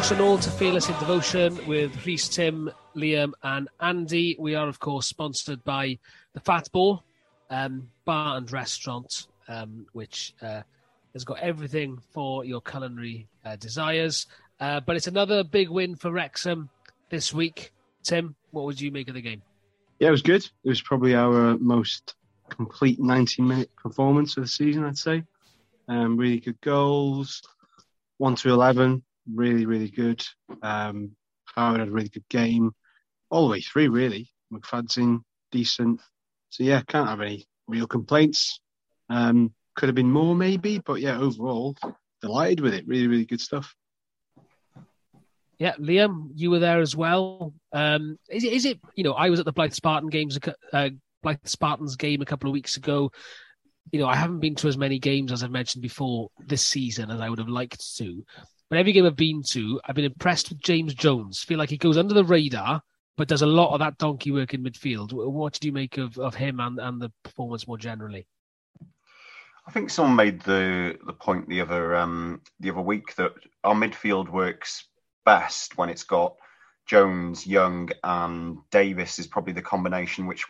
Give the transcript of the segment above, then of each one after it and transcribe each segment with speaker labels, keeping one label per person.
Speaker 1: Welcome all to Fearless in Devotion with Rhys, Tim, Liam, and Andy. We are, of course, sponsored by the Fat Boar um, Bar and Restaurant, um, which uh, has got everything for your culinary uh, desires. Uh, but it's another big win for Wrexham this week. Tim, what would you make of the game?
Speaker 2: Yeah, it was good. It was probably our most complete 90 minute performance of the season, I'd say. Um, really good goals, 1 to 11, really, really good. Um, Howard had a really good game all the way through, really. McFadzean, decent. So, yeah, can't have any real complaints. Um, could have been more, maybe, but yeah, overall, delighted with it. Really, really good stuff.
Speaker 1: Yeah, Liam, you were there as well. Um, is, it, is it, you know, I was at the Blyth Spartan games, uh, Blyth Spartans game a couple of weeks ago. You know, I haven't been to as many games as I've mentioned before this season as I would have liked to. But every game I've been to, I've been impressed with James Jones. Feel like he goes under the radar, but does a lot of that donkey work in midfield. What did you make of, of him and, and the performance more generally?
Speaker 3: I think someone made the the point the other um, the other week that our midfield works best when it's got Jones, Young, and Davis is probably the combination which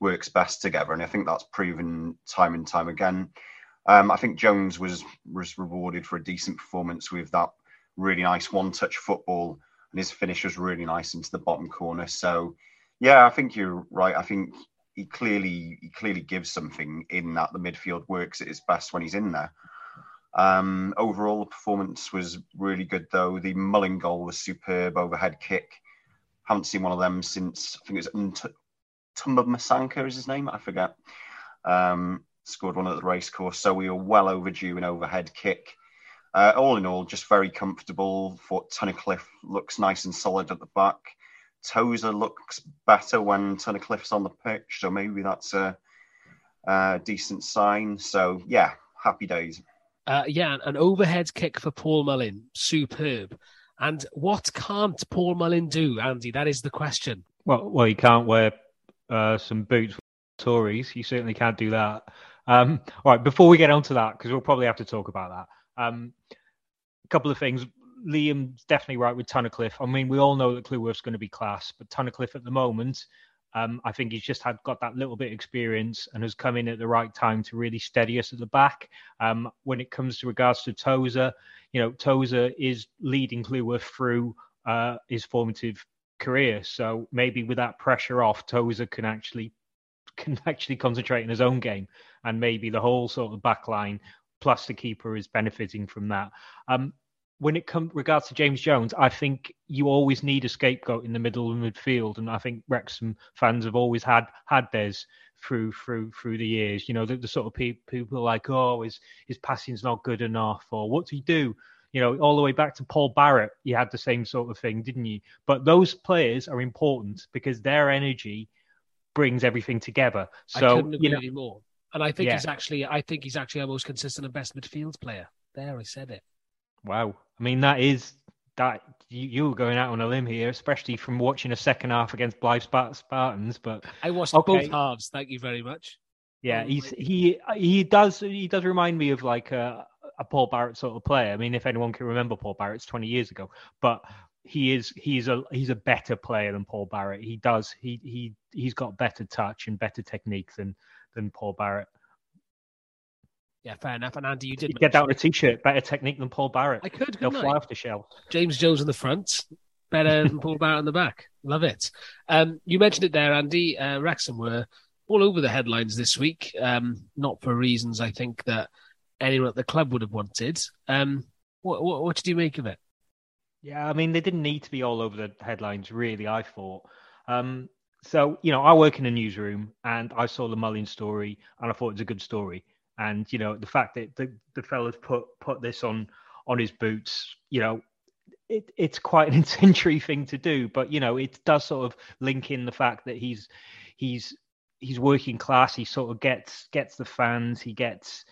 Speaker 3: works best together, and I think that's proven time and time again. Um, I think Jones was was rewarded for a decent performance with that really nice one-touch football, and his finish was really nice into the bottom corner. So, yeah, I think you're right. I think he clearly he clearly gives something in that the midfield works at its best when he's in there. Um, overall, the performance was really good, though. The Mullin goal was superb, overhead kick. Haven't seen one of them since I think it was Tumba Masanka is his name. I forget. Um, scored one at the racecourse, so we were well overdue an overhead kick. Uh, all in all, just very comfortable. Thought Tunnicliffe looks nice and solid at the back. Tozer looks better when Tunnicliffe's on the pitch, so maybe that's a, a decent sign. So yeah, happy days.
Speaker 1: Uh, yeah, an overhead kick for Paul Mullin, superb. And what can't Paul Mullin do, Andy? That is the question.
Speaker 4: Well, well, he can't wear uh, some boots with Tories. He certainly can't do that. Um, all right, before we get on to that, because we'll probably have to talk about that. Um, a couple of things. Liam's definitely right with Tunnicliffe. I mean, we all know that Cleworth's going to be class, but Tunnicliffe at the moment, um, I think he's just had got that little bit of experience and has come in at the right time to really steady us at the back. Um, when it comes to regards to Tozer, you know, Tozer is leading Cleworth through uh, his formative career. So maybe with that pressure off, Tozer can actually can actually concentrate in his own game, and maybe the whole sort of back line plus the keeper is benefiting from that. Um, when it comes regards to James Jones, I think you always need a scapegoat in the middle of midfield, and I think Wrexham fans have always had had theirs through through through the years. You know, the, the sort of pe- people like, oh, his his passing's not good enough, or what's he do? You know, all the way back to Paul Barrett, you had the same sort of thing, didn't you? But those players are important because their energy brings everything together. So
Speaker 1: I couldn't agree
Speaker 4: you know,
Speaker 1: anymore. And I think yeah. he's actually, I think he's actually our most consistent and best midfield player. There, I said it.
Speaker 4: Wow. I mean, that is that you, you were going out on a limb here, especially from watching a second half against Blyth Spartans. But
Speaker 1: I watched okay. both halves. Thank you very much.
Speaker 4: Yeah, he's he he does he does remind me of like a, a Paul Barrett sort of player. I mean, if anyone can remember Paul Barrett's twenty years ago, but he is he's a he's a better player than Paul Barrett. He does he he he's got better touch and better technique than than Paul Barrett.
Speaker 1: Yeah, fair enough. And Andy, you did
Speaker 4: get out a t-shirt. Better technique than Paul Barrett.
Speaker 1: I could.
Speaker 4: They'll fly
Speaker 1: I?
Speaker 4: off the shelf.
Speaker 1: James Jones in the front, better than Paul Barrett in the back. Love it. Um, you mentioned it there, Andy. Uh, Wrexham were all over the headlines this week. Um, not for reasons I think that anyone at the club would have wanted. Um, what, what, what did you make of it?
Speaker 4: Yeah, I mean, they didn't need to be all over the headlines, really. I thought. Um, so you know, I work in a newsroom, and I saw the Mullin story, and I thought it was a good story. And you know, the fact that the the fellas put put this on on his boots, you know, it, it's quite an incendiary thing to do. But you know, it does sort of link in the fact that he's he's he's working class. He sort of gets gets the fans. He gets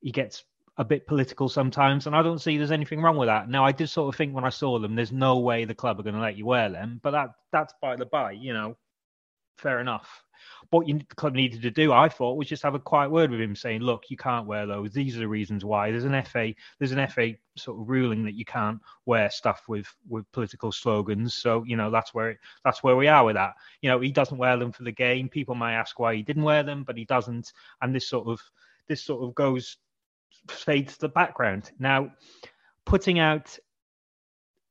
Speaker 4: he gets a bit political sometimes, and I don't see there's anything wrong with that. Now, I did sort of think when I saw them, there's no way the club are going to let you wear them, but that that's by the by, you know. fair enough. What you, the club needed to do, I thought, was just have a quiet word with him, saying, "Look, you can't wear those. These are the reasons why." There's an FA, there's an FA sort of ruling that you can't wear stuff with with political slogans. So you know that's where it, that's where we are with that. You know, he doesn't wear them for the game. People may ask why he didn't wear them, but he doesn't. And this sort of this sort of goes fades to the background now. Putting out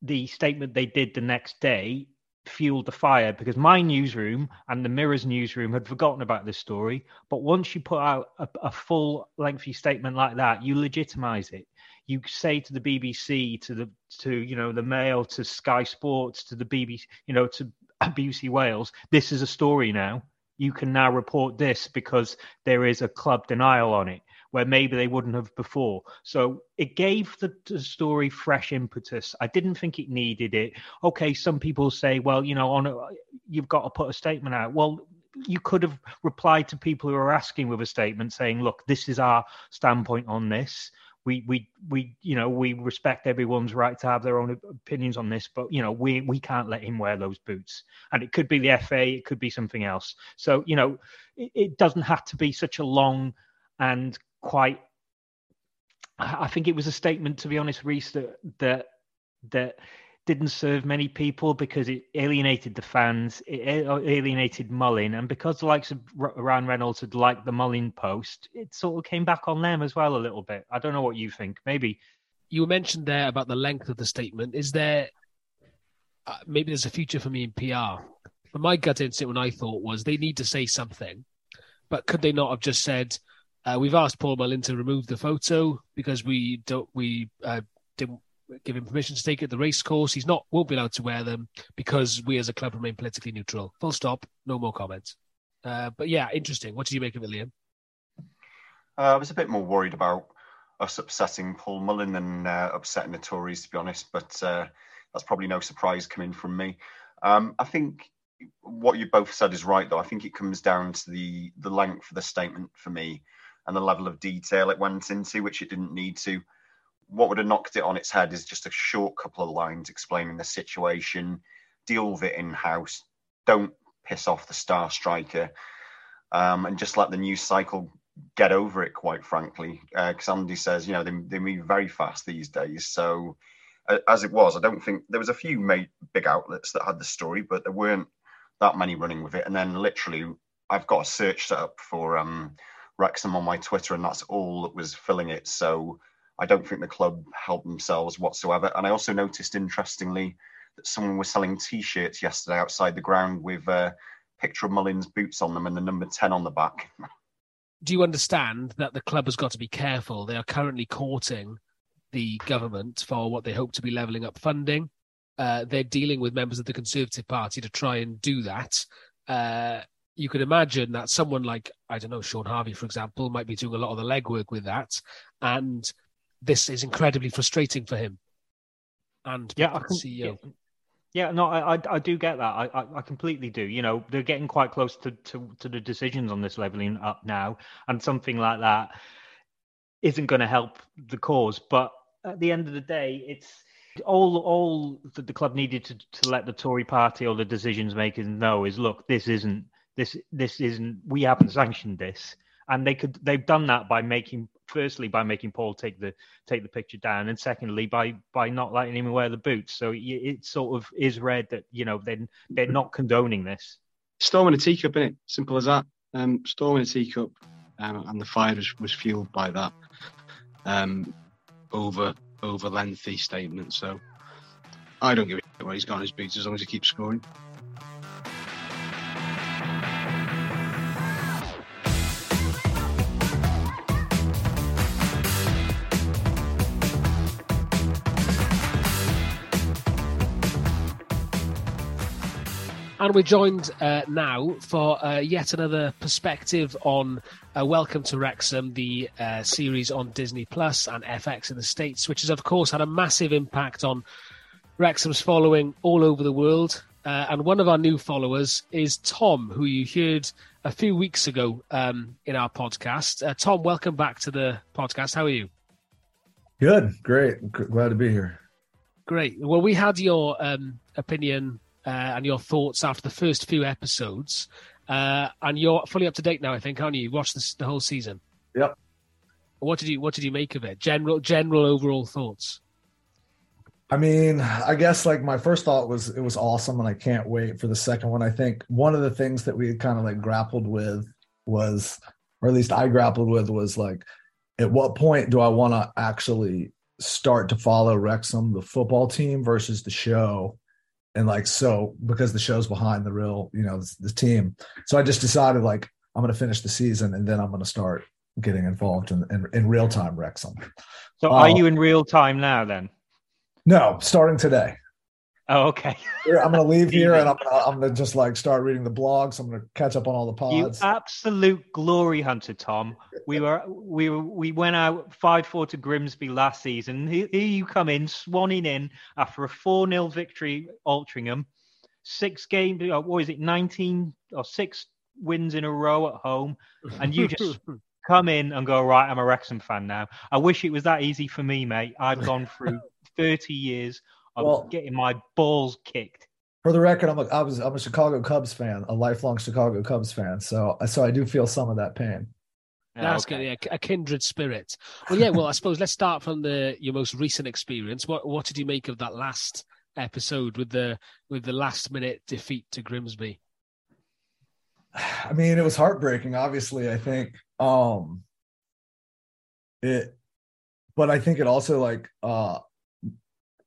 Speaker 4: the statement they did the next day fueled the fire because my newsroom and the Mirror's newsroom had forgotten about this story. But once you put out a, a, full lengthy statement like that, you legitimize it. You say to the BBC, to the to you know the Mail, to Sky Sports, to the BBC, you know to BBC Wales, this is a story now. You can now report this because there is a club denial on it where maybe they wouldn't have before. So it gave the, the, story fresh impetus. I didn't think it needed it. Okay, some people say, well, you know, on a, you've got to put a statement out. Well, you could have replied to people who are asking with a statement saying, look, this is our standpoint on this. We, we, we, you know, we respect everyone's right to have their own opinions on this, but you know, we, we can't let him wear those boots. And it could be the FA, it could be something else. So, you know, it, it doesn't have to be such a long and quite. I think it was a statement, to be honest, Rhys, that that that didn't serve many people because it alienated the fans, it alienated Mullin, and because the likes of Ryan Reynolds had liked the Mullin post, it sort of came back on them as well a little bit. I don't know what you think. Maybe
Speaker 1: you mentioned there about the length of the statement. Is there uh, maybe there's a future for me in PR? But my gut instinct when I thought was they need to say something, but could they not have just said? Uh, we've asked Paul Mullin to remove the photo because we don't we uh, didn't give him permission to take it at the race course. He's not won't be allowed to wear them because we as a club remain politically neutral. Full stop. No more comments. Uh, but yeah, interesting. What did you make of it, Liam?
Speaker 3: Uh, I was a bit more worried about us upsetting Paul Mullin than uh, upsetting the Tories, to be honest. But uh, that's probably no surprise coming from me. Um, I think what you both said is right, though. I think it comes down to the the length of the statement for me and the level of detail it went into, which it didn't need to. What would have knocked it on its head is just a short couple of lines explaining the situation, deal with it in house, don't piss off the star striker, um, and just let the news cycle get over it, quite frankly. Because uh, Andy says, you know, they, they move very fast these days. So, uh, as it was, I don't think there was a few made, big outlets that had the story, but there weren't that many running with it. And then literally, I've got a search set up for um, Wrexham on my Twitter, and that's all that was filling it. So I don't think the club helped themselves whatsoever. And I also noticed, interestingly, that someone was selling T-shirts yesterday outside the ground with a picture of Mullin's boots on them and the number ten on the back.
Speaker 1: Do you understand that the club has got to be careful? They are currently courting the government for what they hope to be levelling up funding. Uh, they're dealing with members of the Conservative Party to try and do that. Uh, you could imagine that someone like I don't know Shaun Harvey, for example, might be doing a lot of the legwork with that, and this is incredibly frustrating for him. And
Speaker 4: yeah, I can, CEO. Yeah. Yeah, no, I, I, I do get that. I, I, I, completely do. You know, they're getting quite close to, to, to the decisions on this leveling up now, and something like that isn't going to help the cause. But at the end of the day, it's all all that the club needed to, to let the Tory party or the decisions makers know is, look, this isn't this this isn't we haven't sanctioned this. And they could they've done that by making firstly by making Paul take the take the picture down and secondly by by not letting him wear the boots. So it sort of is read that you know they're they're not condoning this.
Speaker 2: Storming a teacup in it simple as that. Um storming a teacup um, and the fire was, was fueled by that um over over lengthy statement. So I don't give a shit where he's got his boots as long as he keeps scoring
Speaker 1: And we're joined uh, now for uh, yet another perspective on uh, Welcome to Wrexham, the uh, series on Disney Plus and FX in the States, which has, of course, had a massive impact on Wrexham's following all over the world. Uh, and one of our new followers is Tom, who you heard a few weeks ago um, in our podcast. Uh, Tom, welcome back to the podcast. How are you?
Speaker 5: Good, great. Glad to be here.
Speaker 1: Great. Well, we had your um, opinion uh, and your thoughts after the first few episodes. uh, and you're fully up to date now. I think, aren't you? You watched this, the whole season.
Speaker 5: Yep.
Speaker 1: What did you What did you make of it? General General overall thoughts.
Speaker 5: I mean, I guess like my first thought was it was awesome, and I can't wait for the second one. I think one of the things that we had kind of like grappled with was, or at least I grappled with, was like, at what point do I want to actually start to follow Wrexham, the football team, versus the show? And like, so because the show's behind the real, you know, the, the team. So I just decided like, I'm going to finish the season and then I'm going to start getting involved in, in, in real time Wrexham.
Speaker 4: So are uh, you in real time now then?
Speaker 5: No, starting today.
Speaker 4: Oh, okay.
Speaker 5: I'm going to leave here and I'm gonna, I'm going to just like start reading the blogs. I'm going to catch up on all the pods.
Speaker 4: You absolute glory hunter, Tom. We were we were, we went out five four to Grimsby last season. Here, you come in, swanning in after a four 0 victory, Altrincham. Six games. Uh, what is it? Nineteen or six wins in a row at home, and you just come in and go right. I'm a Wrexham fan now. I wish it was that easy for me, mate. I've gone through 30 years of well, getting my balls kicked.
Speaker 5: For the record, I'm a, I was I'm a Chicago Cubs fan, a lifelong Chicago Cubs fan. So so I do feel some of that pain.
Speaker 1: That's okay. good. Yeah, a kindred spirit. Well, yeah. Well, I suppose let's start from the your most recent experience. What what did you make of that last episode with the with the last minute defeat to Grimsby?
Speaker 5: I mean, it was heartbreaking. Obviously, I think um it, but I think it also like uh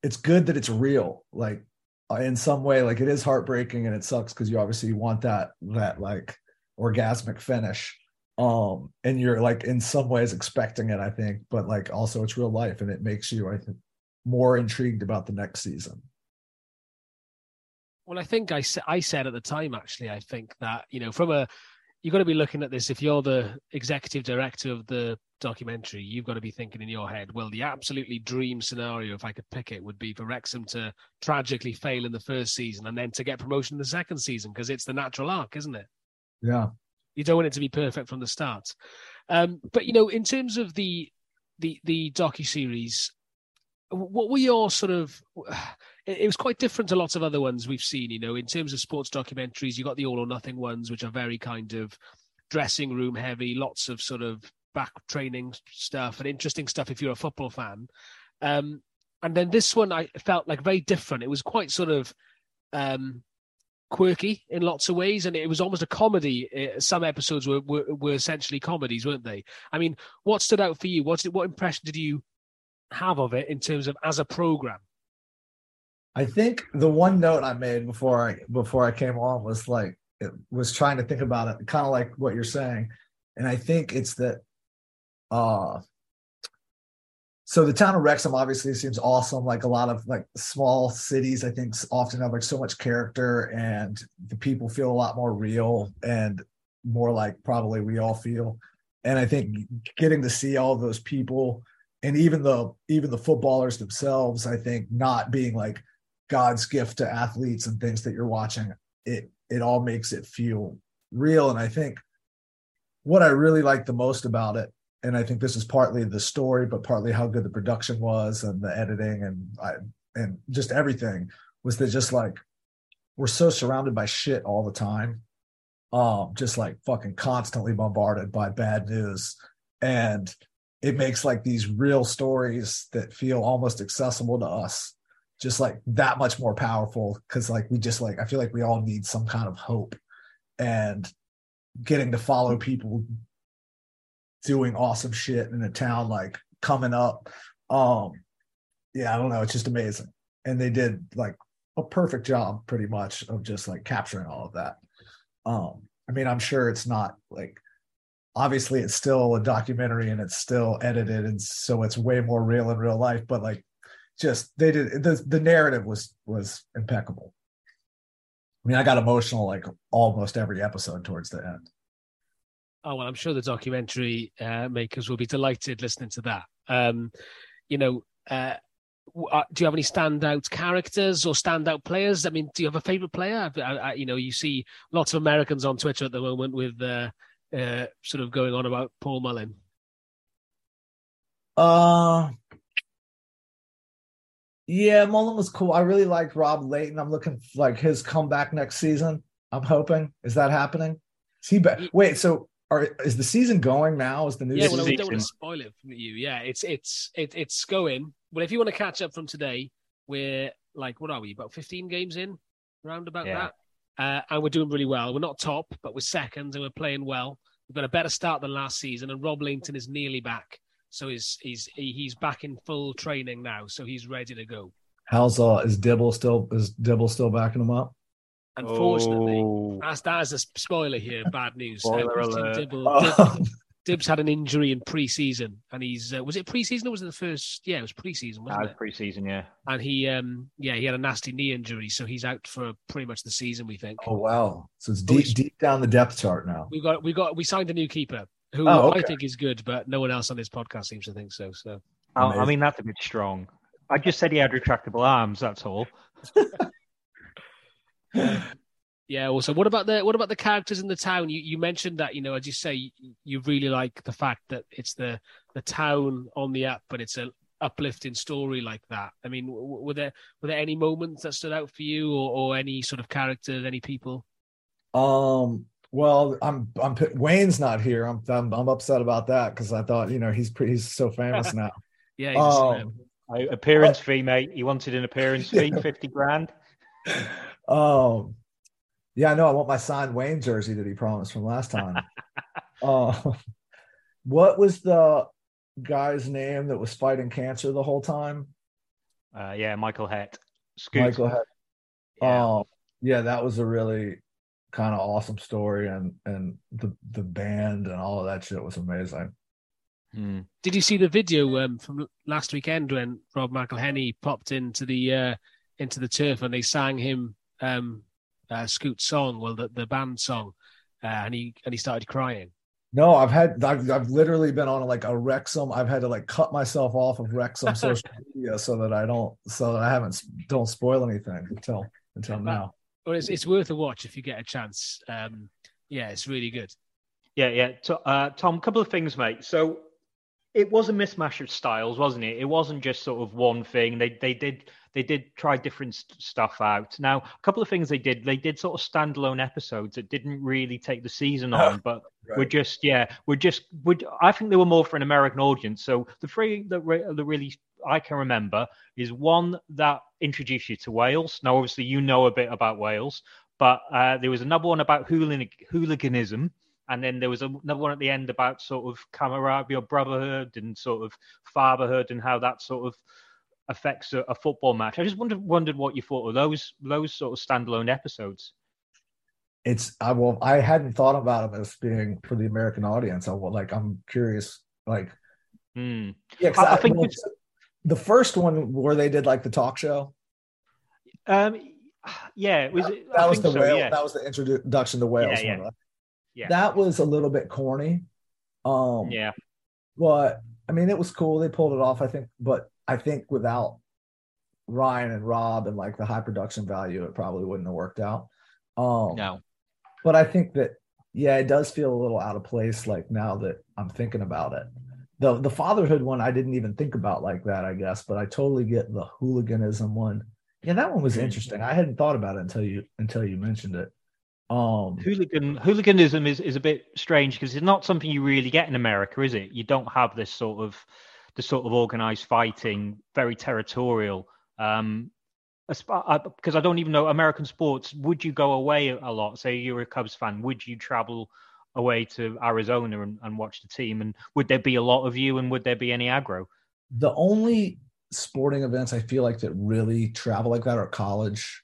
Speaker 5: it's good that it's real like uh, in some way like it is heartbreaking and it sucks because you obviously want that that like orgasmic finish um and you're like in some ways expecting it i think but like also it's real life and it makes you i think more intrigued about the next season.
Speaker 1: Well i think i, I said at the time actually i think that you know from a you've got to be looking at this if you're the executive director of the documentary, you've got to be thinking in your head, well, the absolutely dream scenario, if I could pick it, would be for Wrexham to tragically fail in the first season and then to get promotion in the second season because it's the natural arc, isn't it?
Speaker 5: Yeah.
Speaker 1: You don't want it to be perfect from the start. Um, but you know, in terms of the the the docu series, what were your sort of? It was quite different to lots of other ones we've seen. You know, in terms of sports documentaries, you got the all or nothing ones, which are very kind of dressing room heavy, lots of sort of back training stuff and interesting stuff if you're a football fan. Um, and then this one I felt like very different. It was quite sort of um, quirky in lots of ways, and it was almost a comedy. Uh, some episodes were, were, were essentially comedies, weren't they? I mean, what stood out for you? What what impression did you have of it in terms of as a program?
Speaker 5: I think the one note I made before I before I came on was like it was trying to think about it, kind of like what you're saying, and I think it's that uh so the town of Wrexham obviously seems awesome. Like a lot of like small cities, I think often have like so much character, and the people feel a lot more real and more like probably we all feel. And I think getting to see all those people, and even the even the footballers themselves, I think not being like God's gift to athletes and things that you're watching, it it all makes it feel real. And I think what I really like the most about it and I think this is partly the story, but partly how good the production was and the editing and I, and just everything was that just like we're so surrounded by shit all the time, um, just like fucking constantly bombarded by bad news, and it makes like these real stories that feel almost accessible to us just like that much more powerful because like we just like I feel like we all need some kind of hope and getting to follow people doing awesome shit in a town like coming up. Um, yeah, I don't know. It's just amazing. And they did like a perfect job pretty much of just like capturing all of that. Um, I mean, I'm sure it's not like obviously it's still a documentary and it's still edited and so it's way more real in real life, but like just they did the the narrative was was impeccable. I mean, I got emotional like almost every episode towards the end.
Speaker 1: Oh well, I'm sure the documentary uh, makers will be delighted listening to that. Um, you know, uh, uh, do you have any standout characters or standout players? I mean, do you have a favorite player? I, I, you know, you see lots of Americans on Twitter at the moment with uh, uh, sort of going on about Paul Mullin.
Speaker 5: Uh, yeah, Mullin was cool. I really liked Rob Lainton. I'm looking like his comeback next season. I'm hoping. Is that happening? Is he back? Wait, so are is the season going now? Is the new
Speaker 1: Yeah,
Speaker 5: season?
Speaker 1: well, I don't want to spoil it for you. Yeah, it's it's it, it's going. Well, if you want to catch up from today, we're like, what are we? About fifteen games in, round about
Speaker 4: Yeah.
Speaker 1: that, uh, and we're doing really well. We're not top, but we're second, and we're playing well. We've got a better start than last season, and Rob Lainton is nearly back, so he's he's he's back in full training now, so he's ready to go.
Speaker 5: How's uh is Dibble still is Dibble still backing him up?
Speaker 1: Unfortunately,
Speaker 4: Oh.
Speaker 1: that's that is a spoiler here. Bad news.
Speaker 4: Spoiler
Speaker 1: Christian
Speaker 4: alert.
Speaker 1: Dibble,
Speaker 5: Oh,
Speaker 1: Dibs had an injury in pre-season, and he's uh, was it pre-season or was it the first? Yeah, it was pre-season,
Speaker 4: That
Speaker 1: wasn't
Speaker 4: was
Speaker 1: it?
Speaker 4: pre-season, yeah.
Speaker 1: And he, um, yeah, he had a nasty knee injury, so he's out for pretty much the season. We think
Speaker 5: oh wow. So it's deep deep down the depth chart now.
Speaker 1: we got we got we signed a new keeper who
Speaker 5: Oh, okay.
Speaker 1: I think is good, but no one else on this podcast seems to think so. So
Speaker 4: I, I mean, that's a bit strong. I just said he had retractable arms. That's all.
Speaker 1: yeah. Also, what about the what about the characters in the town? You you mentioned that you know, as you say, you, you really like the fact that it's the the town on the app, but it's a uplifting story like that. I mean, w- w- were there were there any moments that stood out for you, or, or any sort of characters, any people?
Speaker 5: Um. Well, I'm I'm Wayne's not here. I'm I'm, I'm upset about that because I thought you know he's pretty he's so famous now.
Speaker 1: Yeah. he's.
Speaker 5: Um.
Speaker 4: I, appearance fee, mate. He wanted an appearance fee, fifty grand.
Speaker 5: Um. Yeah, I know. I want my signed Wayne jersey that he promised from last time. uh, what was the guy's name that was fighting cancer the whole time?
Speaker 4: Uh, yeah, Michael Het. Scoot.
Speaker 5: Michael had.
Speaker 4: Yeah.
Speaker 5: Um, yeah, that was a really kind of awesome story, and and the the band and all of that shit was amazing.
Speaker 4: Hmm.
Speaker 1: Did you see the video um, from last weekend when Rob McElhenney popped into the uh, into the turf and they sang him um, uh, Scoot's song, well, the, the band song, uh, and he and he started crying.
Speaker 5: No, I've had I've, I've literally been on like a Wrexham. I've had to like cut myself off of Wrexham social media so that I don't so that I haven't don't spoil anything until until now.
Speaker 1: Well, it's it's worth a watch if you get a chance. Um, yeah, it's really good.
Speaker 4: Yeah, yeah. To, uh, Tom, a couple of things, mate. So it was a mismatch of styles, wasn't it? It wasn't just sort of one thing. They they did they did try different st- stuff out. Now, a couple of things they did. They did sort of standalone episodes that didn't really take the season on, but
Speaker 5: Right.
Speaker 4: we're just yeah, we're just would I think they were more for an American audience. So the three that, re- that really I can remember is one that introduced you to Wales. Now, obviously, you know a bit about Wales, but uh, there was another one about hooligan- hooliganism. And then there was another one at the end about sort of camaraderie or brotherhood and sort of fatherhood and how that sort of affects a, a football match. I just wondered wondered what you thought of those those sort of standalone episodes.
Speaker 5: It's I will I hadn't thought about them as being for the American audience. I will like I'm curious like
Speaker 4: Hmm.
Speaker 5: yeah
Speaker 4: I- I think
Speaker 5: well, the first one where they did like the talk show
Speaker 4: Um, yeah, it was.
Speaker 5: that, that was the
Speaker 4: so,
Speaker 5: whale
Speaker 4: yeah.
Speaker 5: that was the introduction to Wales
Speaker 4: Yeah,
Speaker 5: one, right?
Speaker 4: Yeah.
Speaker 5: that was a little bit corny um
Speaker 4: yeah,
Speaker 5: but I mean, it was cool. They pulled it off, I think. But I think without Ryan and Rob and like the high production value, it probably wouldn't have worked out. Um,
Speaker 4: no,
Speaker 5: But I think that yeah, it does feel a little out of place. Like now that I'm thinking about it, the the fatherhood one I didn't even think about like that. I guess, but I totally get the hooliganism one. Yeah, that one was interesting. I hadn't thought about it until you until you mentioned it. Um,
Speaker 4: hooligan hooliganism is, is a bit strange because it's not something you really get in America, is it? You don't have this sort of the sort of organized fighting, very territorial. Um, because I don't even know American sports. Would you go away a lot? Say you're a Cubs fan, would you travel away to Arizona and, and watch the team? And would there be a lot of you? And would there be any aggro?
Speaker 5: the only sporting events I feel like that really travel like that are college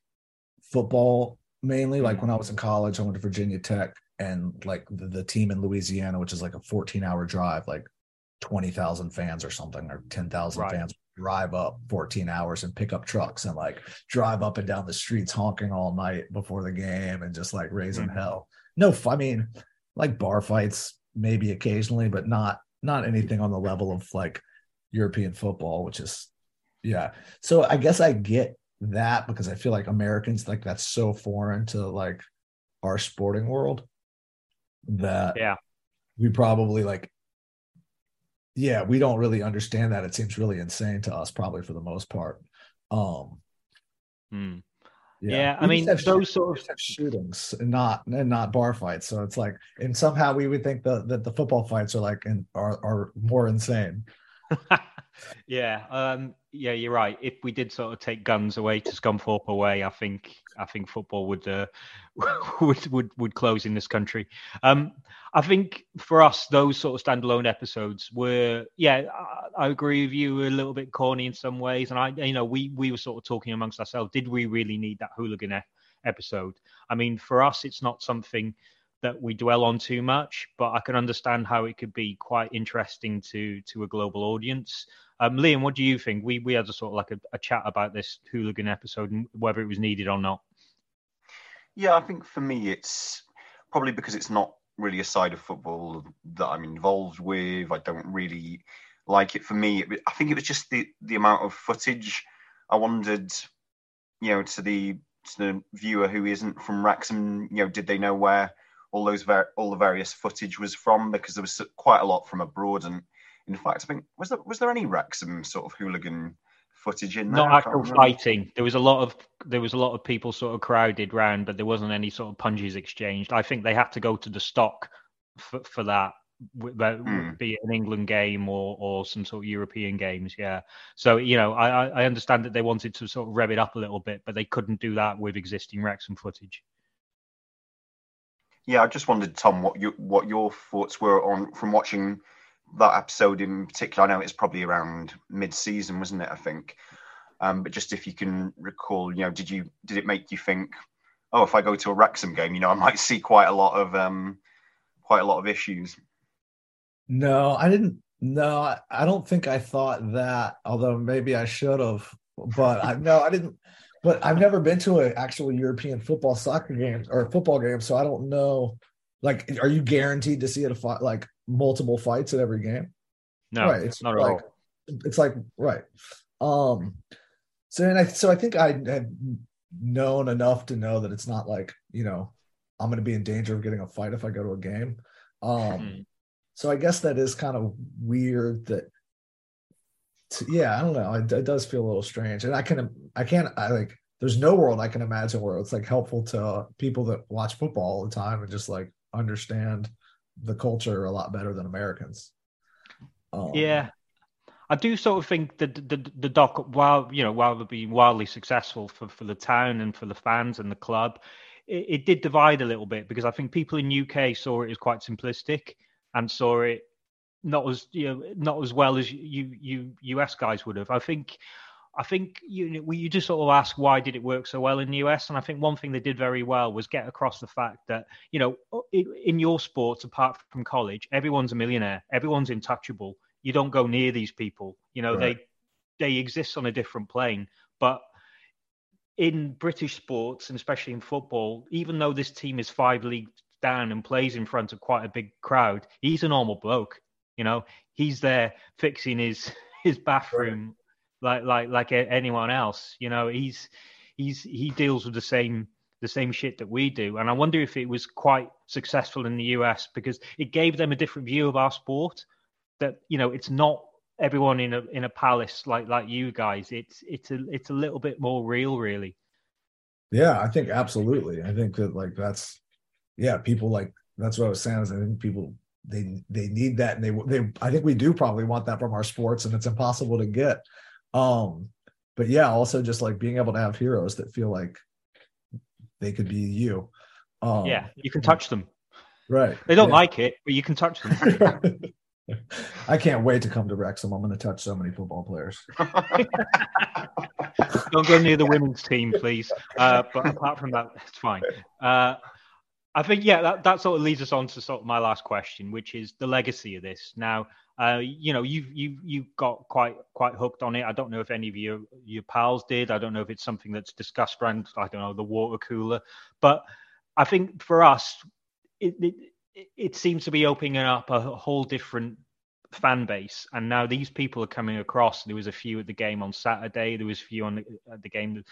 Speaker 5: football mainly. Like when I was in college, I went to Virginia Tech and like the, the team in Louisiana, which is like a 14 hour drive, like 20,000 fans or something, or 10,000
Speaker 4: Right.
Speaker 5: fans drive up 14 hours and pick up trucks and like drive up and down the streets honking all night before the game and just like raising
Speaker 4: Mhm.
Speaker 5: hell. No, I mean, like bar fights maybe occasionally, but not not anything on the level of like European football, which is yeah. So I guess I get that because I feel like Americans like that's so foreign to like our sporting world that
Speaker 4: Yeah.
Speaker 5: we probably like yeah, we don't really understand that. It seems really insane to us, probably for the most part. Um,
Speaker 4: Hmm. Yeah, I mean, those
Speaker 5: shoot-
Speaker 4: sort of
Speaker 5: shootings and not and not bar fights. So it's like, and somehow we would think that that the football fights are like and are are more insane.
Speaker 4: yeah, um, yeah, you're right. If we did sort of take guns away to Scunthorpe away, I think I think football would uh, would would would close in this country. Um, I think for us, those sort of standalone episodes were, yeah, I, I agree with you, a little bit corny in some ways, and I, you know, we we were sort of talking amongst ourselves. Did we really need that hooligan e- episode? I mean, for us, it's not something that we dwell on too much, but I can understand how it could be quite interesting to to a global audience. Um, Liam, what do you think? We we had a sort of like a, a chat about this hooligan episode and whether it was needed or not.
Speaker 3: Yeah, I think for me, it's probably because it's not really a side of football that I'm involved with. I don't really like it. For me, I think it was just the the amount of footage. I wondered, you know, to the to the viewer who isn't from Wrexham, you know, did they know where all those ver- all the various footage was from? Because there was quite a lot from abroad, and in fact, I think was there was there any Wrexham sort of hooligan footage in there?
Speaker 4: Not actual fighting. There was a lot of there was a lot of people sort of crowded round, but there wasn't any sort of punches exchanged. I think they had to go to the stock for, for that,
Speaker 3: Hmm.
Speaker 4: be it an England game or or some sort of European games. Yeah. So you know, I I I understand that they wanted to sort of rev it up a little bit, but they couldn't do that with existing Wrexham footage.
Speaker 3: Yeah, I just wondered, Tom, what you what your thoughts were on from watching that episode in particular. I know it's probably around mid-season, wasn't it? I think. Um, but just if you can recall, you know, did you did it make you think, oh, if I go to a Wrexham game, you know, I might see quite a lot of um, quite a lot of issues.
Speaker 5: No, I didn't. No, I, don't think I thought that. Although maybe I should have. But I no, I didn't. But I've never been to an actual European football soccer game or football game, so I don't know. Like, are you guaranteed to see it a fight like multiple fights at every game?
Speaker 4: No,
Speaker 5: right. It's
Speaker 4: not at
Speaker 5: like
Speaker 4: all.
Speaker 5: it's like right. Um. So and I so I think I had known enough to know that it's not like you know I'm going to be in danger of getting a fight if I go to a game. Um.
Speaker 4: Mm.
Speaker 5: So I guess that is kind of weird that t- yeah, I don't know. It, it does feel a little strange. And I can I can't I like there's no world I can imagine where it's like helpful to uh, people that watch football all the time and just like understand the culture a lot better than Americans. Um,
Speaker 4: Yeah, I do sort of think that the, the doc, while you know, while they're being wildly successful for for the town and for the fans and the club, it, it did divide a little bit because I think people in UK saw it as quite simplistic and saw it not as you know not as well as you you US guys would have. I think. I think you you just sort of ask why did it work so well in the US, and I think one thing they did very well was get across the fact that you know in, in your sports, apart from college, everyone's a millionaire, everyone's intouchable. You don't go near these people. You know
Speaker 5: Right.
Speaker 4: they they exist on a different plane. But in British sports, and especially in football, even though this team is five leagues down and plays in front of quite a big crowd, he's a normal bloke. You know, he's there fixing his his bathroom like like like a- anyone else. You know, he's he's he deals with the same the same shit that we do. And I wonder if it was quite successful in the US because it gave them a different view of our sport. That you know, it's not everyone in a in a palace like like you guys. It's it's a it's a little bit more real, really.
Speaker 5: Yeah, I think absolutely. I think that like that's yeah, people like that's what I was saying. Is I think people they they need that, and they they I think we do probably want that from our sports, and it's impossible to get. Um, but yeah, also just like being able to have heroes that feel like they could be you. Um,
Speaker 4: yeah, you can touch them.
Speaker 5: right.
Speaker 4: They don't
Speaker 5: Yeah.
Speaker 4: like it, but you can touch them.
Speaker 5: I can't wait to come to Wrexham. I'm going to touch so many football players.
Speaker 4: Don't go near the women's team, please. Uh, but apart from that, it's fine. Uh, I think yeah, that, that sort of leads us on to sort of my last question, which is the legacy of this. Now, uh, you know, you've you you got quite quite hooked on it. I don't know if any of your your pals did. I don't know if it's something that's discussed around I don't know the water cooler, but I think for us, it it, it seems to be opening up a whole different fan base and now these people are coming across there was a few at the game on saturday there was a few on the, at the game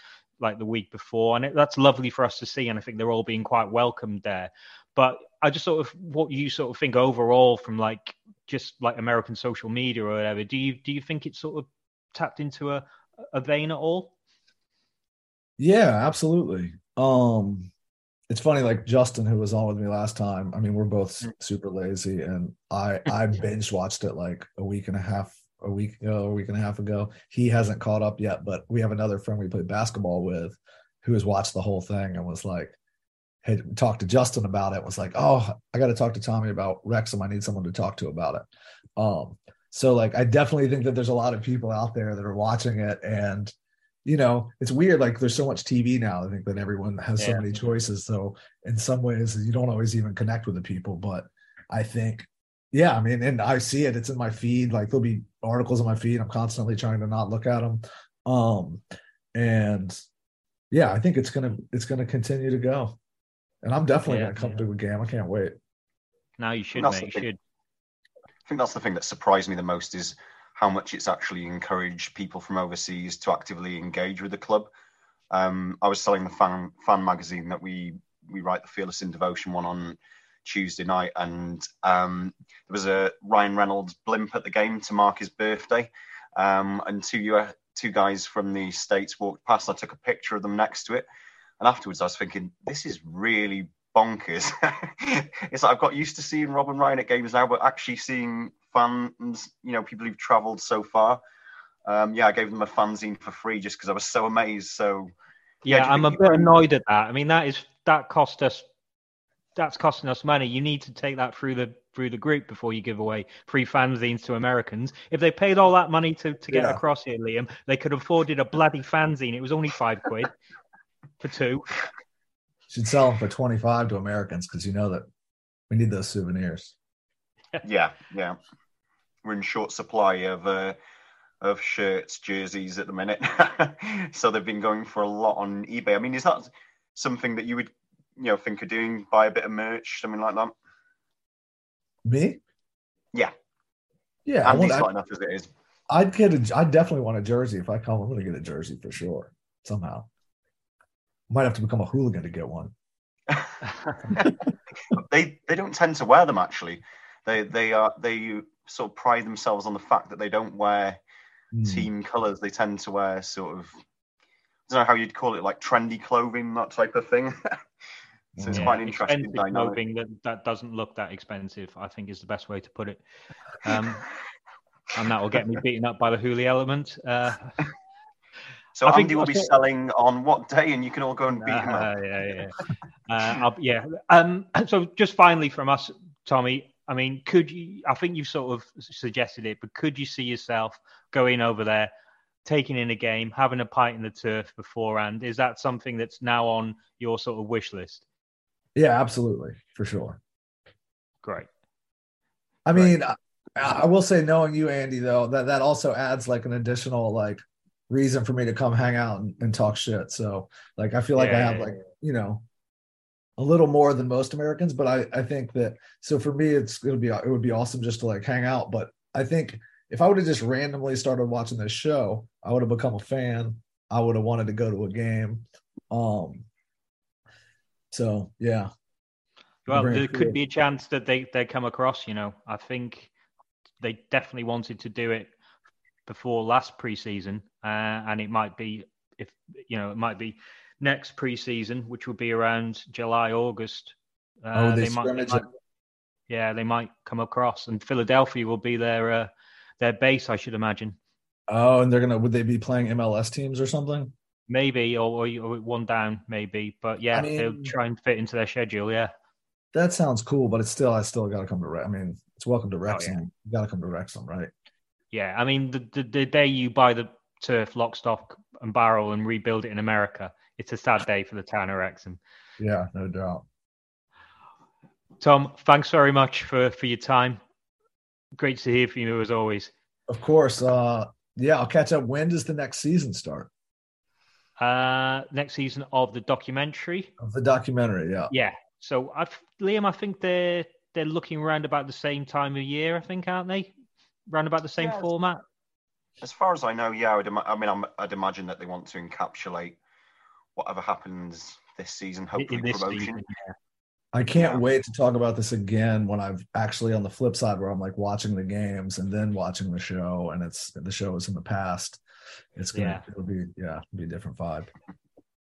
Speaker 4: like the week before and it, that's lovely for us to see and i think they're all being quite welcomed there but i just sort of what you sort of think overall from like just like american social media or whatever do you do you think it's sort of tapped into a a vein at all
Speaker 5: Yeah, absolutely. Um it's funny, like Justin, who was on with me last time. I mean, we're both
Speaker 4: Mm.
Speaker 5: super lazy, and I I binge watched it like a week and a half, a week, uh, a week and a half ago. He hasn't caught up yet, but we have another friend we played basketball with, who has watched the whole thing and was like, had talked to Justin about it. Was like, oh, I got to talk to Tommy about Wrexham. I need someone to talk to about it. Um, so like, I definitely think that there's a lot of people out there that are watching it and you know, it's weird. Like there's so much TV now. I think that everyone has so many choices. So in some ways, you don't always even connect with the people. But I think, yeah, I mean, and I see it. It's in my feed. Like there'll be articles on my feed. I'm constantly trying to not look at them. Um, and yeah, I think it's gonna it's gonna continue to go. And I'm definitely
Speaker 4: Yeah,
Speaker 5: gonna come
Speaker 4: yeah.
Speaker 5: to a game. I can't wait.
Speaker 4: Now you should,
Speaker 3: That's
Speaker 4: mate. You
Speaker 3: thing.
Speaker 4: should.
Speaker 3: I think that's the thing that surprised me the most is how much it's actually encouraged people from overseas to actively engage with the club. Um, I was selling the fan fan magazine that we we write the Fearless in Devotion one on Tuesday night, and um, there was a Ryan Reynolds blimp at the game to mark his birthday, um, and two U- two guys from the states walked past. I took a picture of them next to it, and afterwards I was thinking, this is really bonkers. it's like I've got used to seeing Robin Ryan at games now, but actually seeing fans, you know, people who've travelled so far. Um, yeah, I gave them a fanzine for free just because I was so amazed. So Yeah,
Speaker 4: Yeah, I'm a bit annoyed at that. I mean, that is that cost us. That's costing us money. You need to take that through the through the group before you give away free fanzines to Americans. If they paid all that money to, to get
Speaker 5: Yeah.
Speaker 4: across here, Liam, they could have afforded a bloody fanzine. It was only five quid for two.
Speaker 5: Should sell them for 25 to Americans because you know that we need those souvenirs.
Speaker 3: yeah, yeah, we're in short supply of uh, of shirts, jerseys at the minute. so they've been going for a lot on eBay. I mean, is that something that you would you know think of doing? Buy a bit of merch, something like that.
Speaker 5: Me?
Speaker 3: Yeah.
Speaker 5: Yeah, I want, I,
Speaker 3: enough as it is.
Speaker 5: I'd get a. I definitely want a jersey. If I come, I'm going to get a jersey for sure. Somehow, might have to become a hooligan to get one.
Speaker 3: they they don't tend to wear them actually. They they are they sort of pride themselves on the fact that they don't wear
Speaker 5: Hmm.
Speaker 3: team colours. They tend to wear sort of I don't know how you'd call it, like trendy clothing, that type of thing. so it's
Speaker 4: Yeah,
Speaker 3: quite an interesting
Speaker 4: expensive
Speaker 3: dynamic.
Speaker 4: that, that doesn't look that expensive. I think is the best way to put it. Um, and that will get me beaten up by the Hooli element. Uh,
Speaker 3: So
Speaker 4: I think
Speaker 3: Andy will be
Speaker 4: it.
Speaker 3: selling on what day, and you can all go and beat him up.
Speaker 4: Uh, yeah, yeah. Uh, yeah. Um, so just finally from us, Tommy. I mean, could you? I think you've sort of suggested it, but could you see yourself going over there, taking in a game, having a pint in the turf beforehand? Is that something that's now on your sort of wish list?
Speaker 5: Yeah, absolutely, for sure.
Speaker 4: Great.
Speaker 5: I mean, I, I will say, knowing you, Andy, though, that that also adds like an additional like reason for me to come hang out and, and talk shit. So, like, I feel like I have
Speaker 4: yeah,
Speaker 5: like you know a little more than most Americans, but I I think that so for me, it's it'll be it would be awesome just to like hang out. But I think if I would have just randomly started watching this show, I would have become a fan. I would have wanted to go to a game. Um. So yeah,
Speaker 4: Well, there could be a chance that they they come across. You know, I think they definitely wanted to do it before last preseason, uh, and it might be if you know it might be next preseason, which would be around July August. Uh,
Speaker 5: Oh, they
Speaker 4: might,
Speaker 5: scrimmage
Speaker 4: might- yeah, they might come across, and Philadelphia will be their uh, their base, I should imagine.
Speaker 5: Oh, and they're gonna would they be playing MLS teams or something?
Speaker 4: Maybe or, or, one down, maybe, but yeah,
Speaker 5: I
Speaker 4: they'll try and fit into their schedule. Yeah.
Speaker 5: That sounds cool, but it's still I still got to come to. I mean, it's welcome
Speaker 4: Oh,
Speaker 5: to Wrexham. You got to come to Wrexham, right?
Speaker 4: Yeah, I mean, the, the, the day you buy the turf, lock, stock, and barrel and rebuild it in America, it's a sad day for the town of Wrexham.
Speaker 5: Yeah, no doubt.
Speaker 4: Tom, thanks very much for, for your time. Great to hear from you as always.
Speaker 5: Of course. Uh, yeah, I'll catch up. When does the next season start
Speaker 4: Uh, next season of the documentary.
Speaker 5: of the documentary? Yeah.
Speaker 4: Yeah. So, I've, Liam, I think they're they're looking around about the same time of year, I think, aren't they? Round about the same
Speaker 3: Yes.
Speaker 4: format.
Speaker 3: As far as I know, yeah, I, would ima- I mean, I'm, I'd imagine that they want to encapsulate whatever happens this season, hopefully
Speaker 4: in this
Speaker 3: promotion.
Speaker 4: season.
Speaker 5: I can't
Speaker 3: Yeah.
Speaker 5: wait to talk about this again when I've actually on the flip side where I'm like watching the games and then watching the show, and it's the show is in the past. It's gonna
Speaker 4: Yeah.
Speaker 5: it'll be yeah, it'll be a different vibe.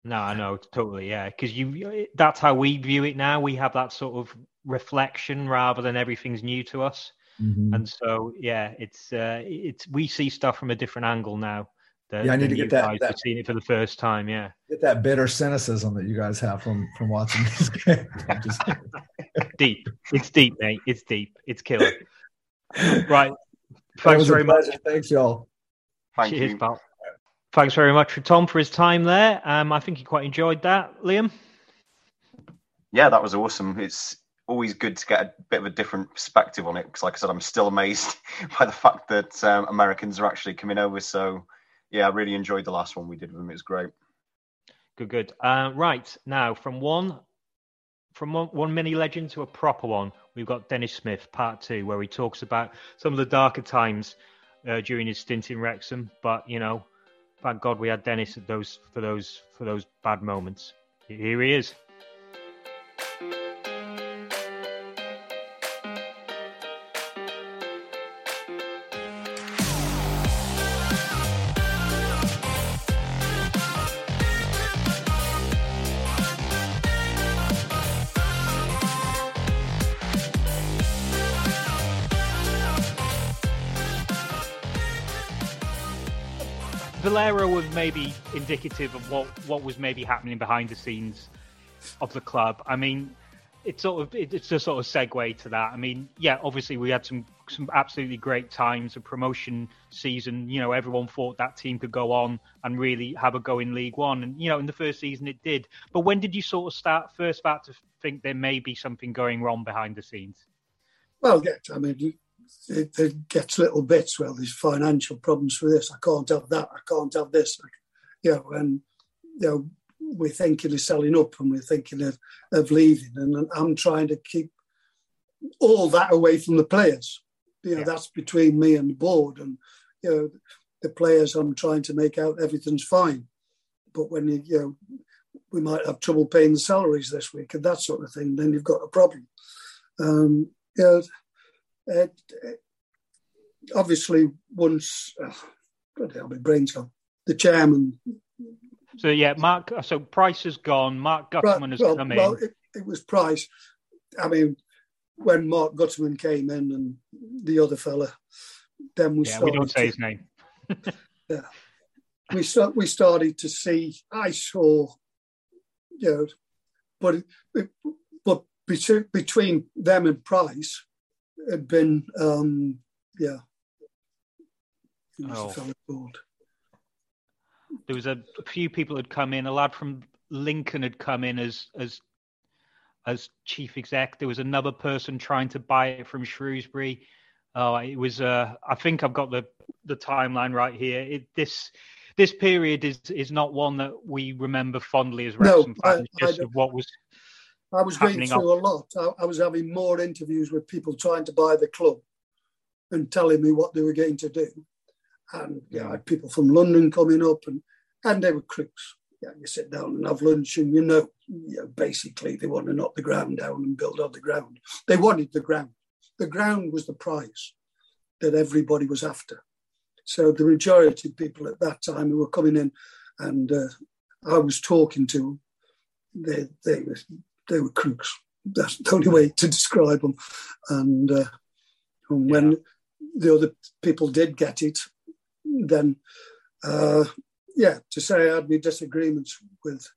Speaker 4: No, I know totally. Yeah, because you—that's how we view it now. We have that sort of reflection rather than everything's new to us. Mm-hmm. And so, yeah, it's uh, it's we see stuff from a different angle now.
Speaker 5: The, yeah, I need to get that. that
Speaker 4: seeing it for the first time. Yeah,
Speaker 5: get that bitter cynicism that you guys have from from watching these games.
Speaker 4: Just... deep. It's deep, mate. It's deep. It's killer. right. Thanks very much.
Speaker 5: Thanks, y'all.
Speaker 3: Thank Cheers, you. Pal.
Speaker 4: Thanks very much for Tom for his time there. Um, I think he quite enjoyed that, Liam.
Speaker 3: Yeah, that was awesome. It's always good to get a bit of a different perspective on it because, like I said, I'm still amazed by the fact that um, Americans are actually coming over. So yeah, I really enjoyed the last one we did with him. It was great.
Speaker 4: Good, good. Uh, right now, from one from one, one mini legend to a proper one, we've got Denis Smith, part two, where he talks about some of the darker times uh, during his stint in Wrexham. But you know, thank God we had Denis at those for those for those bad moments. Here he is. Valero was maybe indicative of what, what was maybe happening behind the scenes of the club. I mean, it's sort of it's a sort of segue to that. I mean, yeah, obviously we had some some absolutely great times. A promotion season, you know, everyone thought that team could go on and really have a go in League One, and you know, in the first season it did. But when did you sort of start first start to think there may be something going wrong behind the scenes?
Speaker 6: Well, yeah, I mean, it, it, gets little bits. Well, there's financial problems for this. I can't have that. I can't have this. You know, and you know, we're thinking of selling up and we're thinking of, of leaving. And I'm trying to keep all that away from the players. You know, yeah. that's between me and the board. And you know, the players, I'm trying to make out everything's fine. But when you, you know, we might have trouble paying the salaries this week and that sort of thing, then you've got a problem. Um, you know, uh, obviously, once, oh, God hell, my brain's gone. The chairman.
Speaker 4: So yeah, Mark. So Price has gone. Mark Guterman has
Speaker 6: well,
Speaker 4: come
Speaker 6: in. Well, it, it, was Price. I mean, when Mark Guterman came in and the other fella, then we
Speaker 4: yeah,
Speaker 6: started.
Speaker 4: we don't say to, his name.
Speaker 6: yeah, we start, we started to see. I saw, you know, but but between them and Price, had been, um, yeah.
Speaker 4: Oh. There was a, few people had come in. A lad from Lincoln had come in as as as chief exec. There was another person trying to buy it from Shrewsbury. Oh, it was. Uh, I think I've got the the timeline right here. It, this this period is is not one that we remember fondly as Wrexham no, fans. I, just I what was
Speaker 6: I was going through a lot. I, I, was having more interviews with people trying to buy the club and telling me what they were going to do. And yeah, I had people from London coming up and, and they were crooks. Yeah, you sit down and have lunch and you know, you know, basically they want to knock the ground down and build on the ground. They wanted the ground. The ground was the prize that everybody was after. So the majority of people at that time who were coming in and uh, I was talking to, they, they were they were crooks. That's the only way to describe them. And, uh, and when yeah. the other people did get it, then uh, yeah, to say I had any disagreements with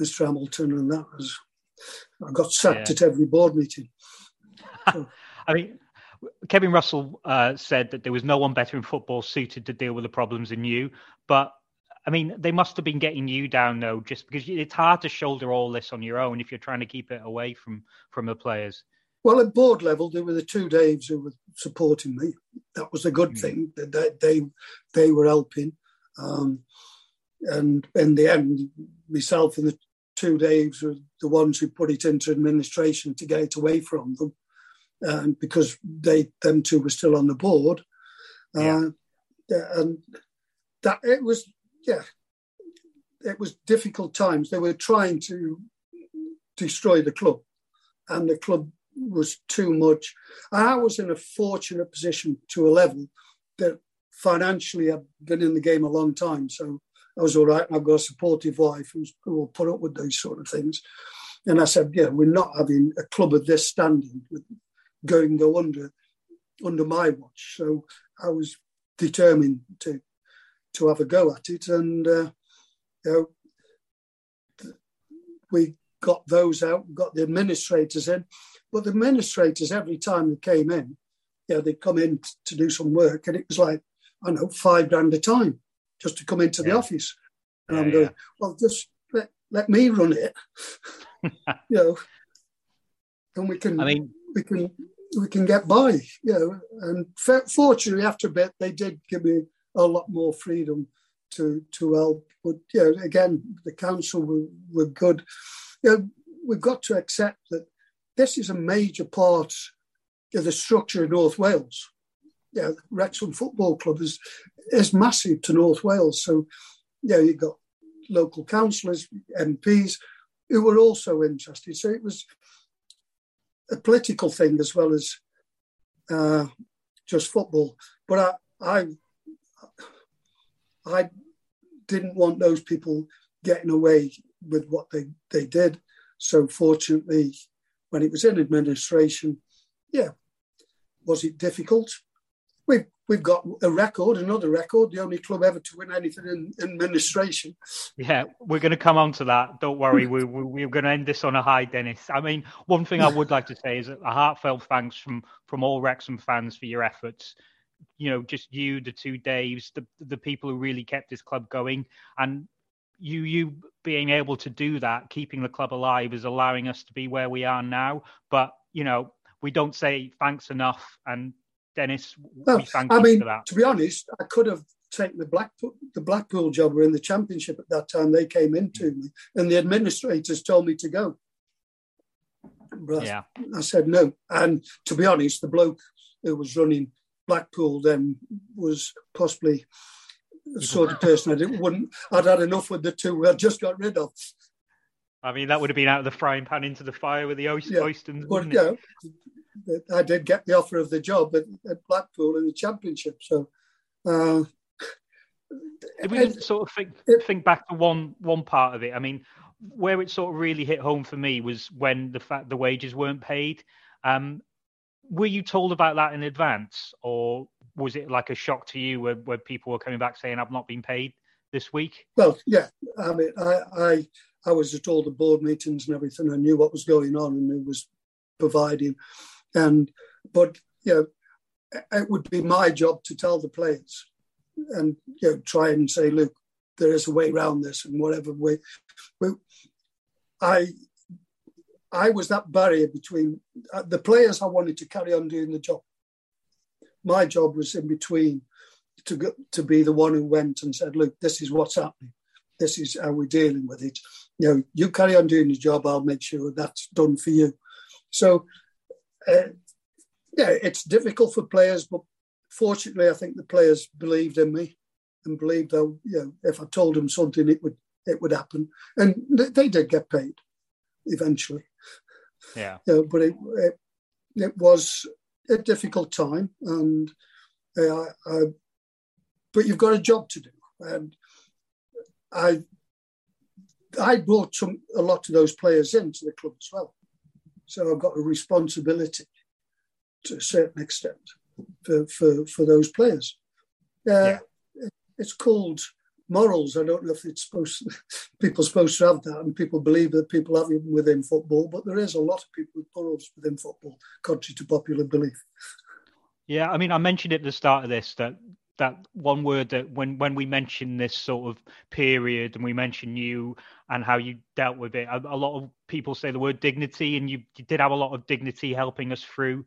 Speaker 6: Mr. Hamilton, and that was I got sacked yeah. at every board meeting.
Speaker 4: So. I mean, Kevin Russell uh, said that there was no one better in football suited to deal with the problems than you, but I mean, they must have been getting you down though, just because it's hard to shoulder all this on your own if you're trying to keep it away from from the players.
Speaker 6: Well, at board level, there were the two Daves who were supporting me. That was a good mm. thing. They, they they were helping, um, and in the end, myself and the two Daves were the ones who put it into administration to get it away from them, and because they them two were still on the board, yeah. uh, and that it was yeah, it was difficult times. They were trying to destroy the club, and the club was too much. I was in a fortunate position to a level that financially I've been in the game a long time, so I was all right, I've got a supportive wife who will put up with those sort of things. And I said, yeah, we're not having a club of this standing going go under under my watch. So I was determined to to have a go at it, and uh, you know, we got those out, got the administrators in. But the administrators, every time they came in, yeah, they'd come in to do some work, and it was like I know five grand a time just to come into yeah. the office. And yeah, I'm going, yeah. well, just let, let me run it, you know, and we can. I mean, we can we can get by, you know. And fortunately, after a bit, they did give me a lot more freedom to to help. But you know, again, the council were, were good. You know, we've got to accept that this is a major part of the structure of North Wales. Yeah, Wrexham Football Club is is massive to North Wales. So, yeah, you've got local councillors, MPs, who were also interested. So it was a political thing as well as uh, just football. But I, I, I didn't want those people getting away with what they, they did. So fortunately, when it was in administration, yeah, was it difficult? We've we've got a record, another record, the only club ever to win anything in, in administration.
Speaker 4: Yeah, we're going to come on to that. Don't worry, we, we, we're going to end this on a high, Denis. I mean, one thing I would like to say is a heartfelt thanks from from all Wrexham fans for your efforts. You know, just you, the two Daves, the the people who really kept this club going, and you you being able to do that, keeping the club alive, is allowing us to be where we are now. But you know, we don't say thanks enough, and Denis, well, I
Speaker 6: mean, to be honest, I could have taken the Blackpool, the Blackpool job. We're in the championship at that time. They came into me, and the administrators told me to go. But yeah. I said no. And to be honest, the bloke who was running Blackpool then was possibly the sort of person I didn't wouldn't. I'd had enough with the two I just got rid of.
Speaker 4: I mean, that would have been out of the frying pan into the fire with the oyster, yeah. oysters.
Speaker 6: But yeah, I did get the offer of the job at, at Blackpool in the Championship. So, uh,
Speaker 4: did we just sort of think, it, think back to one one part of it? I mean, where it sort of really hit home for me was when the fact the wages weren't paid. Um, were you told about that in advance, or was it like a shock to you where, where people were coming back saying, "I've not been paid this week"?
Speaker 6: Well, yeah. I mean, I I, I was at all the board meetings and everything. I knew what was going on, and it was providing and but you know, it would be my job to tell the players and you know try and say, look, there is a way around this, and whatever way. I I was that barrier between uh, the players I wanted to carry on doing the job. My job was in between to go, to be the one who went and said, look, this is what's happening. This is how we're dealing with it. You know, you carry on doing the job. I'll make sure that's done for you. So uh, yeah, it's difficult for players, but fortunately, I think the players believed in me and believed that you know if I told them something, it would it would happen, and they did get paid eventually.
Speaker 4: Yeah,
Speaker 6: yeah, but it, it, it was a difficult time, and uh, I, but you've got a job to do, and I I brought some a lot of those players into the club as well. So I've got a responsibility to a certain extent for, for, for those players. Uh, yeah. It's called morals. I don't know if it's supposed people supposed to have that, and people believe that people have it within football, but there is a lot of people with morals within football, contrary to popular belief.
Speaker 4: Yeah, I mean, I mentioned at the start of this that that one word that when when we mention this sort of period and we mention you and how you dealt with it a, a lot of people say the word dignity and you, you, did have a lot of dignity helping us through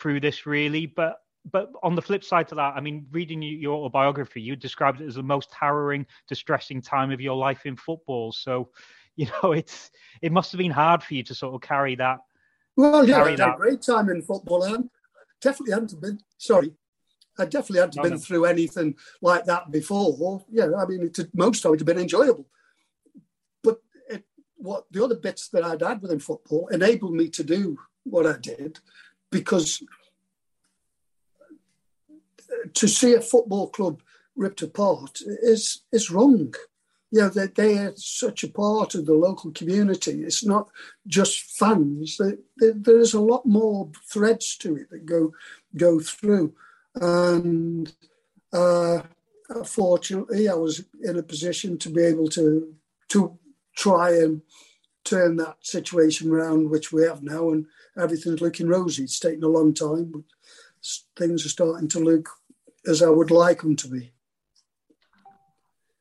Speaker 4: through this really but but on the flip side to that i mean reading your autobiography you described it as the most harrowing distressing time of your life in football so you know it's it must have been hard for you to sort of carry that
Speaker 6: well yeah I had that. a great time in football and definitely hadn't been sorry I definitely hadn't no, been no. through anything like that before. Yeah, I mean, it, most of it had been enjoyable. But it, what the other bits that I'd had within football enabled me to do what I did because to see a football club ripped apart is is wrong. you know, they, they are such a part of the local community. It's not just fans. They, they, there's a lot more threads to it that go go through. And uh, fortunately, I was in a position to be able to to try and turn that situation around, which we have now, and everything's looking rosy. It's taken a long time, but things are starting to look as I would like them to be.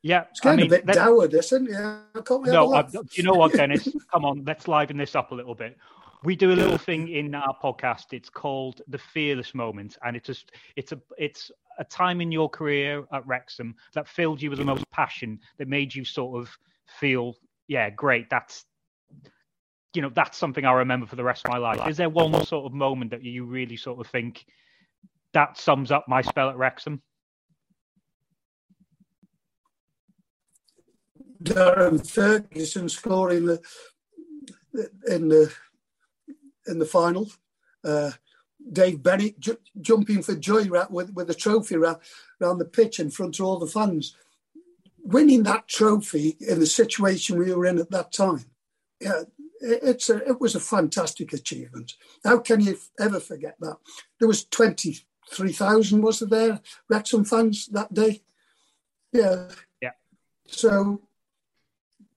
Speaker 4: Yeah,
Speaker 6: it's kind I mean, of a bit dour, this, isn't it?
Speaker 4: no, I, you know what, Denis? Come on, let's liven this up a little bit. We do a little thing in our podcast. It's called the fearless moment, and it's just it's a it's a time in your career at Wrexham that filled you with the most passion, that made you sort of feel, yeah, great. That's you know that's something I remember for the rest of my life. Is there one sort of moment that you really sort of think that sums up my spell at Wrexham?
Speaker 6: Darren Ferguson scoring the in the in the final. Uh, Dave Bennett ju- jumping for joy with with a trophy around, around the pitch in front of all the fans. Winning that trophy in the situation we were in at that time, yeah, it, it's a, it was a fantastic achievement. How can you ever forget that? There was twenty three thousand was there Wrexham fans that day. Yeah,
Speaker 4: yeah.
Speaker 6: So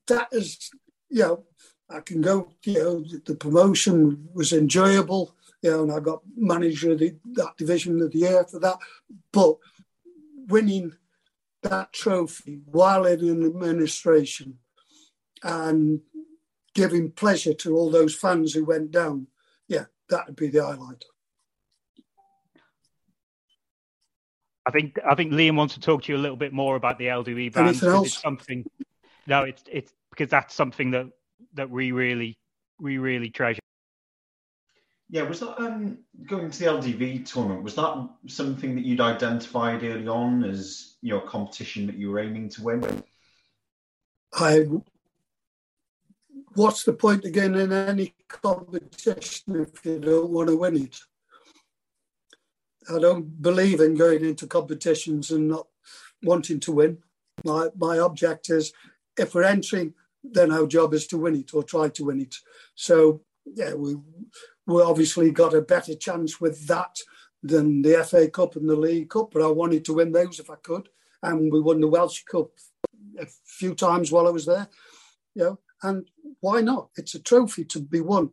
Speaker 6: that is, you know, I can go, you know, the promotion was enjoyable, you know, and I got manager of the, that division of the year for that. But winning that trophy while in administration and giving pleasure to all those fans who went down, yeah, that would be the highlight.
Speaker 4: I think I think Liam wants to talk to you a little bit more about the LDV band.
Speaker 6: Anything else?
Speaker 4: It's something. No, it's it's because that's something that that we really we really treasure.
Speaker 3: Yeah, was that um, going to the LDV tournament? Was that something that you'd identified early on as your know competition that you were aiming to win?
Speaker 6: I. What's the point again in any competition if you don't want to win it? I don't believe in going into competitions and not wanting to win. My my object is if we're entering, then our job is to win it or try to win it. So yeah, we we obviously got a better chance with that than the FA Cup and the League Cup, but I wanted to win those if I could. And we won the Welsh Cup a few times while I was there. You know, and why not? It's a trophy to be won.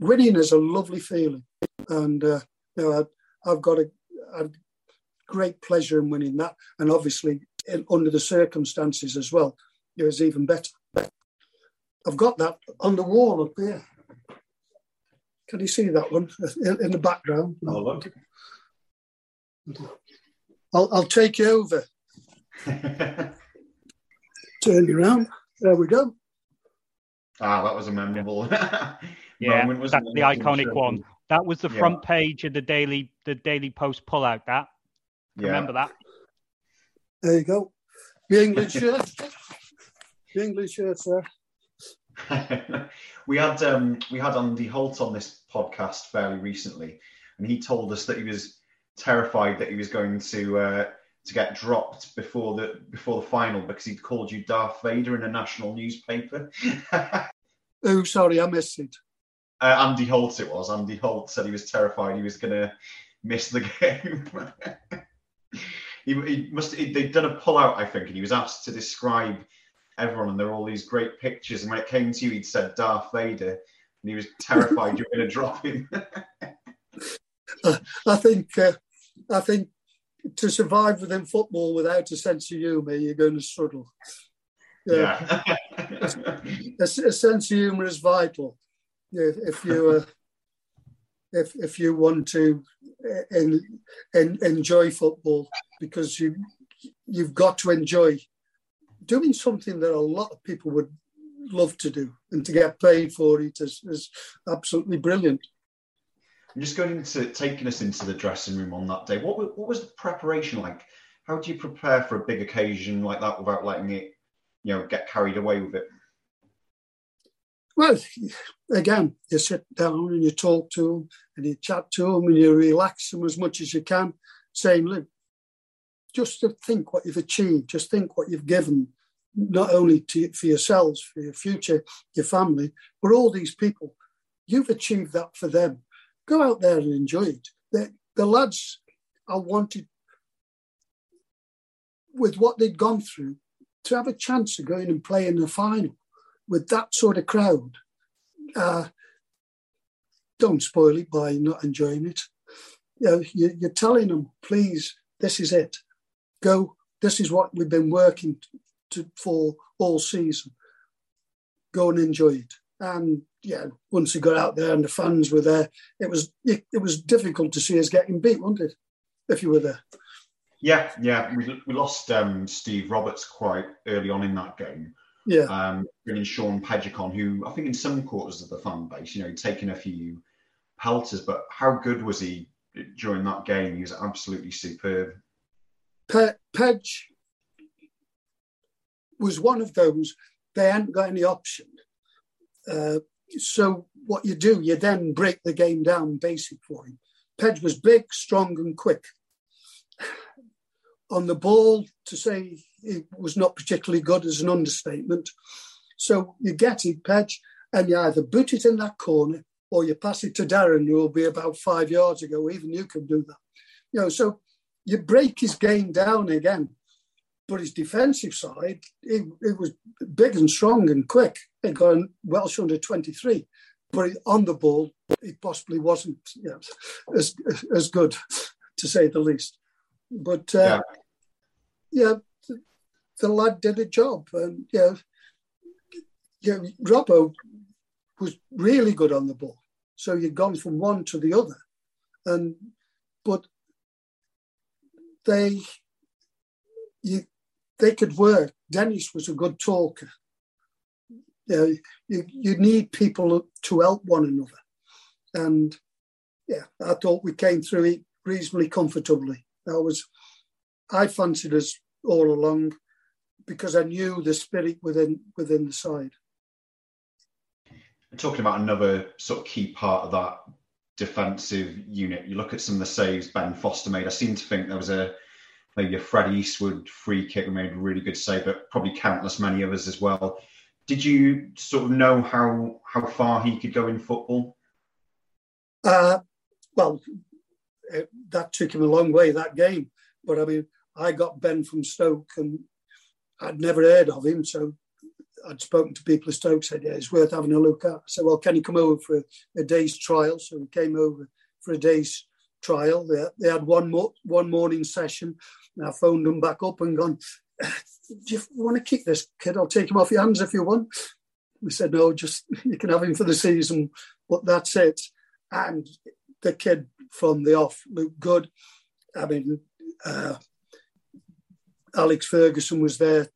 Speaker 6: Winning is a lovely feeling, and uh, you know, I, have got a, a, great pleasure in winning that, and obviously in, under the circumstances as well it was even better. I've got that on the wall up here. Can you see that one in, the background?
Speaker 3: Oh, look.
Speaker 6: I'll, I'll take you over. Turn you around. There we go.
Speaker 3: Ah, that was a memorable
Speaker 4: yeah, moment, that's the iconic one. That was the yeah. front page of the daily the Daily Post pullout. That yeah. remember that.
Speaker 6: There you go. The English shirt. The English, yes, sir.
Speaker 3: we had um, we had Andy Holt on this podcast fairly recently, and he told us that he was terrified that he was going to uh, to get dropped before the before the final because he'd called you Darth Vader in a national newspaper.
Speaker 6: oh, sorry, I missed it.
Speaker 3: Uh, Andy Holt, it was. Andy Holt said he was terrified he was going to miss the game. he, he must. He, they'd done a pull-out, I think, and he was asked to describe everyone, and there were all these great pictures. And when it came to you, he'd said Darth Vader, and he was terrified you were going to drop him.
Speaker 6: I think, uh, I think to survive within football without a sense of humour, you're going to struggle.
Speaker 3: Yeah,
Speaker 6: a, a, sense of humour is vital. If, if you uh, if if you want to uh, in, enjoy football, because you you've got to enjoy doing something that a lot of people would love to do and to get paid for it is, is absolutely brilliant.
Speaker 3: I'm just going into taking us into the dressing room on that day. What, what was the preparation like? How do you prepare for a big occasion like that without letting it, you know, get carried away with it?
Speaker 6: Well, again, you sit down and you talk to them and you chat to them and you relax them as much as you can, saying, look, just to think what you've achieved, just think what you've given not only to, for yourselves, for your future, your family, but all these people. You've achieved that for them. Go out there and enjoy it. The, the lads are wanted, with what they'd gone through, to have a chance of going and playing in the final with that sort of crowd. Uh, don't spoil it by not enjoying it. You know, you, you're telling them, please, this is it. Go. This is what we've been working to, for all season. Go and enjoy it. And yeah, once we got out there and the fans were there, it was it, it was difficult to see us getting beat, wasn't it? If you were there.
Speaker 3: Yeah, yeah, we, we lost um, Steve Roberts quite early on in that game.
Speaker 6: Yeah,
Speaker 3: um, bringing Shaun Pejic, who I think in some quarters of the fan base, you know, taking a few pelters, but how good was he during that game? He was absolutely superb.
Speaker 6: Pe- Pedge was one of those. They hadn't got any option. Uh, so what you do, you then break the game down basic for him. Pedge was big, strong, and quick. On the ball, to say it was not particularly good as an understatement. So you get it, Pedge, and you either boot it in that corner or you pass it to Darren, who will be about five yards ago. Even you can do that. You know, so you break his game down again. But his defensive side, it, it was big and strong and quick. It got a Welsh under 23. But on the ball, it possibly wasn't you know, as, as good, to say the least. But uh, yeah, yeah the, lad did a job. And yeah, yeah, Robbo was really good on the ball. So you'd gone from one to the other. And but they you they could work. Dennis was a good talker. You, you, you need people to help one another. And yeah, I thought we came through it reasonably comfortably. That was, I fancied us all along because I knew the spirit within within the side.
Speaker 3: Talking about another sort of key part of that defensive unit, you look at some of the saves Ben Foster made. I seem to think there was a maybe a Freddie Eastwood free kick who made a really good save, but probably countless many others as well. Did you sort of know how how far he could go in football?
Speaker 6: Uh, well, it, that took him a long way that game. But I mean, I got Ben from Stoke, and I'd never heard of him, so I'd spoken to people at Stoke, said, yeah, it's worth having a look at. I said, well, can you come over for a, a day's trial? So we came over for a day's trial. They, they had one mo- one morning session. And I phoned them back up and gone, do you want to keep this kid? I'll take him off your hands if you want. We said, no, just you can have him for the season, but that's it. And the kid from the off looked good. I mean, uh, Alex Ferguson was there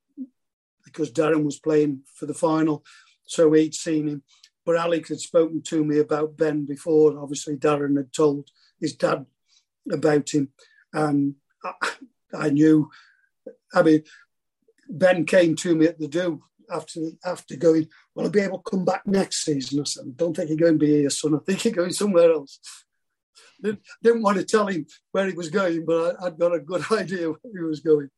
Speaker 6: because Darren was playing for the final, so he'd seen him. But Alex had spoken to me about Ben before. Obviously, Darren had told his dad about him, and I, I knew. I mean, Ben came to me at the do after after going. Well, I'll be able to come back next season. I said, "Don't think you're going to be here, son. I think you're going somewhere else." Didn't, want to tell him where he was going, but I, would got a good idea where he was going.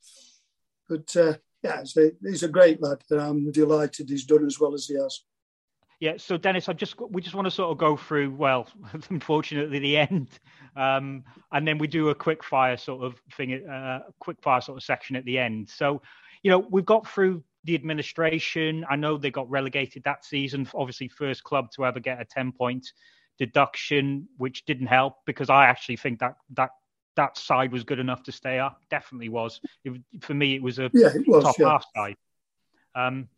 Speaker 6: But uh, yeah, he's a great lad, and I'm delighted he's done as well as he has.
Speaker 4: Yeah, so Denis, I just we just want to sort of go through. Well, unfortunately, the end, um, and then we do a quick fire sort of thing, uh, quick fire sort of section at the end. So, you know, we've got through the administration. I know they got relegated that season. Obviously, first club to ever get a ten point deduction, which didn't help because I actually think that that that side was good enough to stay up. Definitely was. It, for me, it was a
Speaker 6: yeah, it was,
Speaker 4: top
Speaker 6: yeah.
Speaker 4: half side. Um,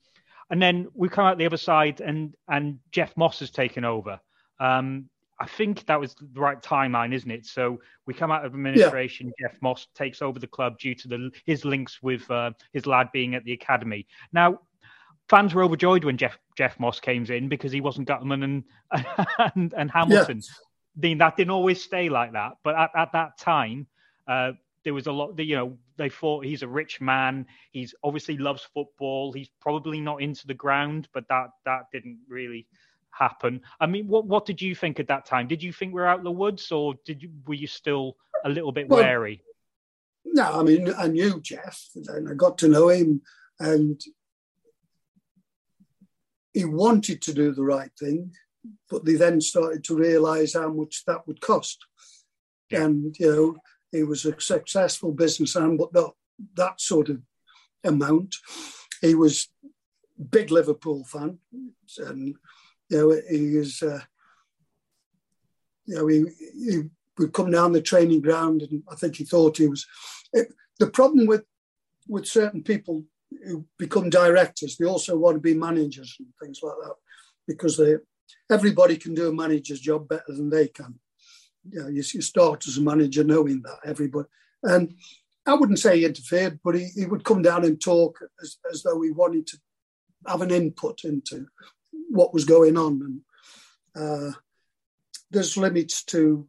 Speaker 4: and then we come out the other side, and and Geoff Moss has taken over. Um, I think that was the right timeline, isn't it? So we come out of administration. Yeah. Geoff Moss takes over the club due to the his links with uh, his lad being at the academy. Now, fans were overjoyed when Geoff Geoff Moss came in because he wasn't Guttman and and, and Hamilton. Yeah. Mean, that didn't always stay like that, but at, at that time, uh, there was a lot that, you know they thought he's a rich man. He's obviously loves football. He's probably not into the ground but that that didn't really happen. I mean what what did you think at that time? Did you think we are out in the woods or did you were you still a little bit well, wary?
Speaker 6: no i mean i knew geoff and i got to know him and he wanted to do the right thing, but they then started to realise how much that would cost. Yeah. And you know, he was a successful businessman, but not that sort of amount. He was big Liverpool fan, and you know he is. Uh, you know, he, he would come down the training ground, and I think he thought he was. It, the problem with with certain people who become directors, they also want to be managers and things like that, because they everybody can do a manager's job better than they can. You know, you, you start as a manager knowing that everybody, and I wouldn't say he interfered, but he, he would come down and talk as, as though he wanted to have an input into what was going on. And uh, there's limits to,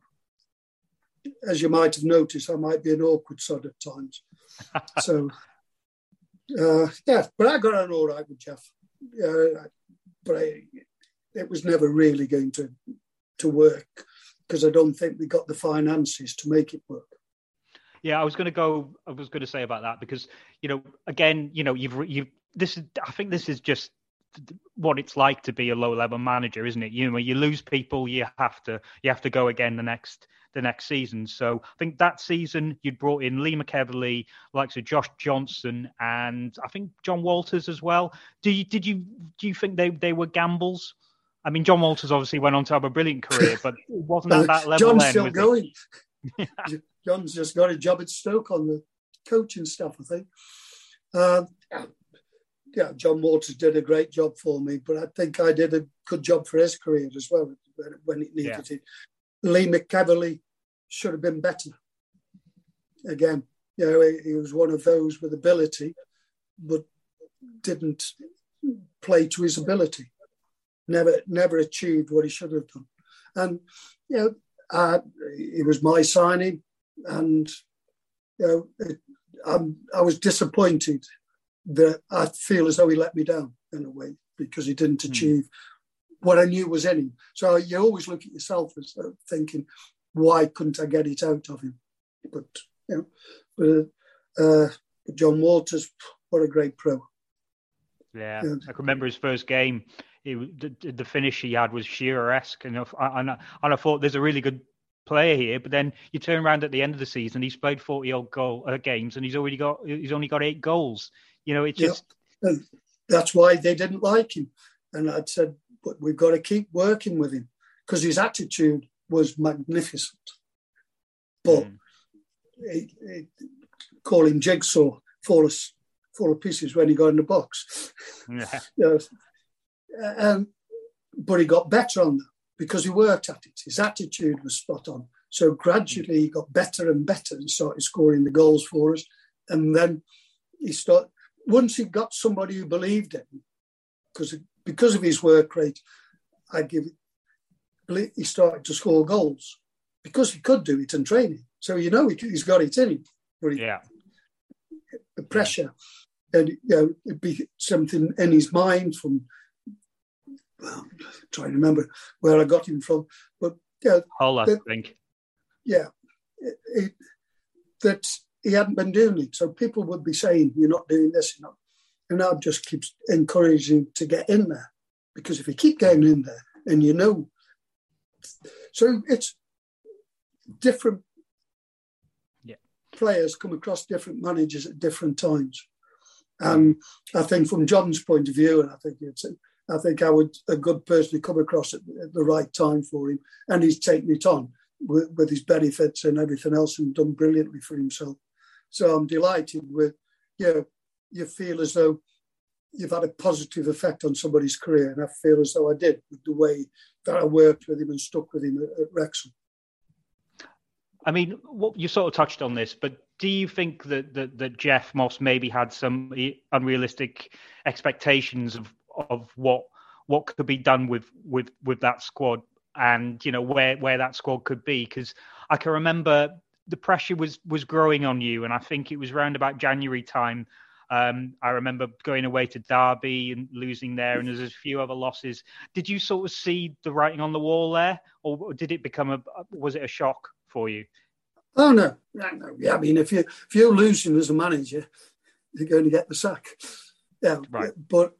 Speaker 6: as you might have noticed, I might be an awkward sod at times. so, uh, yeah, but I got on all right with Geoff. Uh, but I, it was never really going to to work because I don't think we got the finances to make it work.
Speaker 4: Yeah, I was going to go. I was going to say about that because you know, again, you know, you've you've this is. I think this is just what it's like to be a low level manager, isn't it? You know, you lose people, you have to you have to go again the next the next season. So I think that season you'd brought in Lee McEvilly, likes of Josh Johnson, and I think Jon Walters as well. Do you did you do you think they they were gambles? I mean, Jon Walters obviously went on to have a brilliant career, but it wasn't at that level.
Speaker 6: Jon's
Speaker 4: then,
Speaker 6: still going. Jon's just got a job at Stoke on the coaching stuff, I think. Uh, yeah, Jon Walters did a great job for me, but I think I did a good job for his career as well when it needed yeah. it. Lee McEvilly should have been better. Again, you know, he, he was one of those with ability, but didn't play to his ability. Never, never achieved what he should have done. And you know, uh, it was my signing and you know, it, i was disappointed that I feel as though he let me down in a way because he didn't hmm. achieve mm. what I knew was in him. So you always look at yourself as uh, thinking, why couldn't I get it out of him? But you know, but uh, Jon Walters, what a great pro.
Speaker 4: Yeah, yeah. I can remember his first game. He, the, the finish he had was Shearer-esque, and I, and, I, and I thought there's a really good player here, but then you turn around at the end of the season, he's played forty odd goal uh, games, and he's already got he's only got eight goals. You know, it's just
Speaker 6: yeah. that's why they didn't like him. And I'd said, but we've got to keep working with him because his attitude was magnificent. But mm. it, it, call him jigsaw, fall us fall of pieces when he got in the box. Yeah. yes. Um, but he got better on that because he worked at it. His attitude was spot on. So gradually he got better and better and started scoring the goals for us. And then he started, once he got somebody who believed in him, because because of his work rate, I give it, he started to score goals because he could do it in training. So you know he, has got it in him.
Speaker 4: But he, yeah.
Speaker 6: The pressure, and you know, it'd be something in his mind from well, trying to remember where I got him from, but yeah,
Speaker 4: Hull, I think.
Speaker 6: Yeah, it, it, that he hadn't been doing it, so people would be saying, "You're not doing this," you know, and I just keep encouraging to get in there because if you keep getting in there and you know, so it's different.
Speaker 4: Yeah,
Speaker 6: players come across different managers at different times. And I think from Jon's point of view, and I think it's I think I would a good person to come across at, the right time for him, and he's taken it on with, with, his benefits and everything else, and done brilliantly for himself. So I'm delighted with you. Know, you feel as though you've had a positive effect on somebody's career, and I feel as though I did with the way that I worked with him and stuck with him at, at Wrexham.
Speaker 4: I mean, what you sort of touched on this, but do you think that, that that Geoff Moss maybe had some unrealistic expectations of of what what could be done with with with that squad and you know where where that squad could be because I can remember the pressure was was growing on you and I think it was around about January time um, I remember going away to Derby and losing there, and there's a few other losses. Did you sort of see the writing on the wall there, or did it become a was it a shock for you?
Speaker 6: Oh no, no, no. Yeah, I mean, if you if you're losing as a manager, you're going to get the sack. Yeah, right. But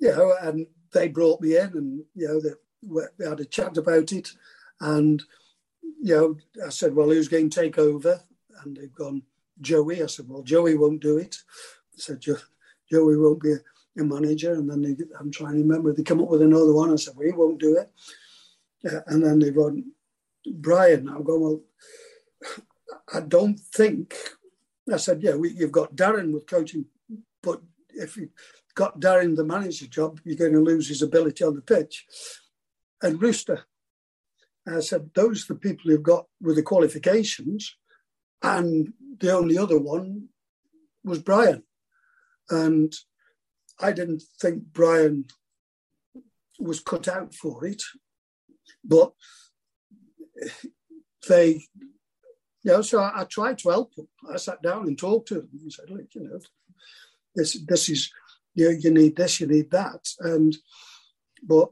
Speaker 6: you know, and they brought me in, and you know they, they had a chat about it, and you know I said, well, who's going to take over? And they've gone Joey. I said, well, Joey won't do it. I said, Joey won't be a, manager. And then they, I'm trying to remember, they come up with another one. I said, well, he won't do it. Uh, and then they've gone, Brian. I'm going, well, I don't think. I said, yeah, we, you've got Darren with coaching, but if you've got Darren the manager job, you're going to lose his ability on the pitch. And Rooster, I said, those are the people who've got with the qualifications. And the only other one was Brian. And I didn't think Brian was cut out for it, but they, you know, so I, I tried to help them. I sat down and talked to them and said, look, you know, this, this is, you, you need this, you need that. And, but,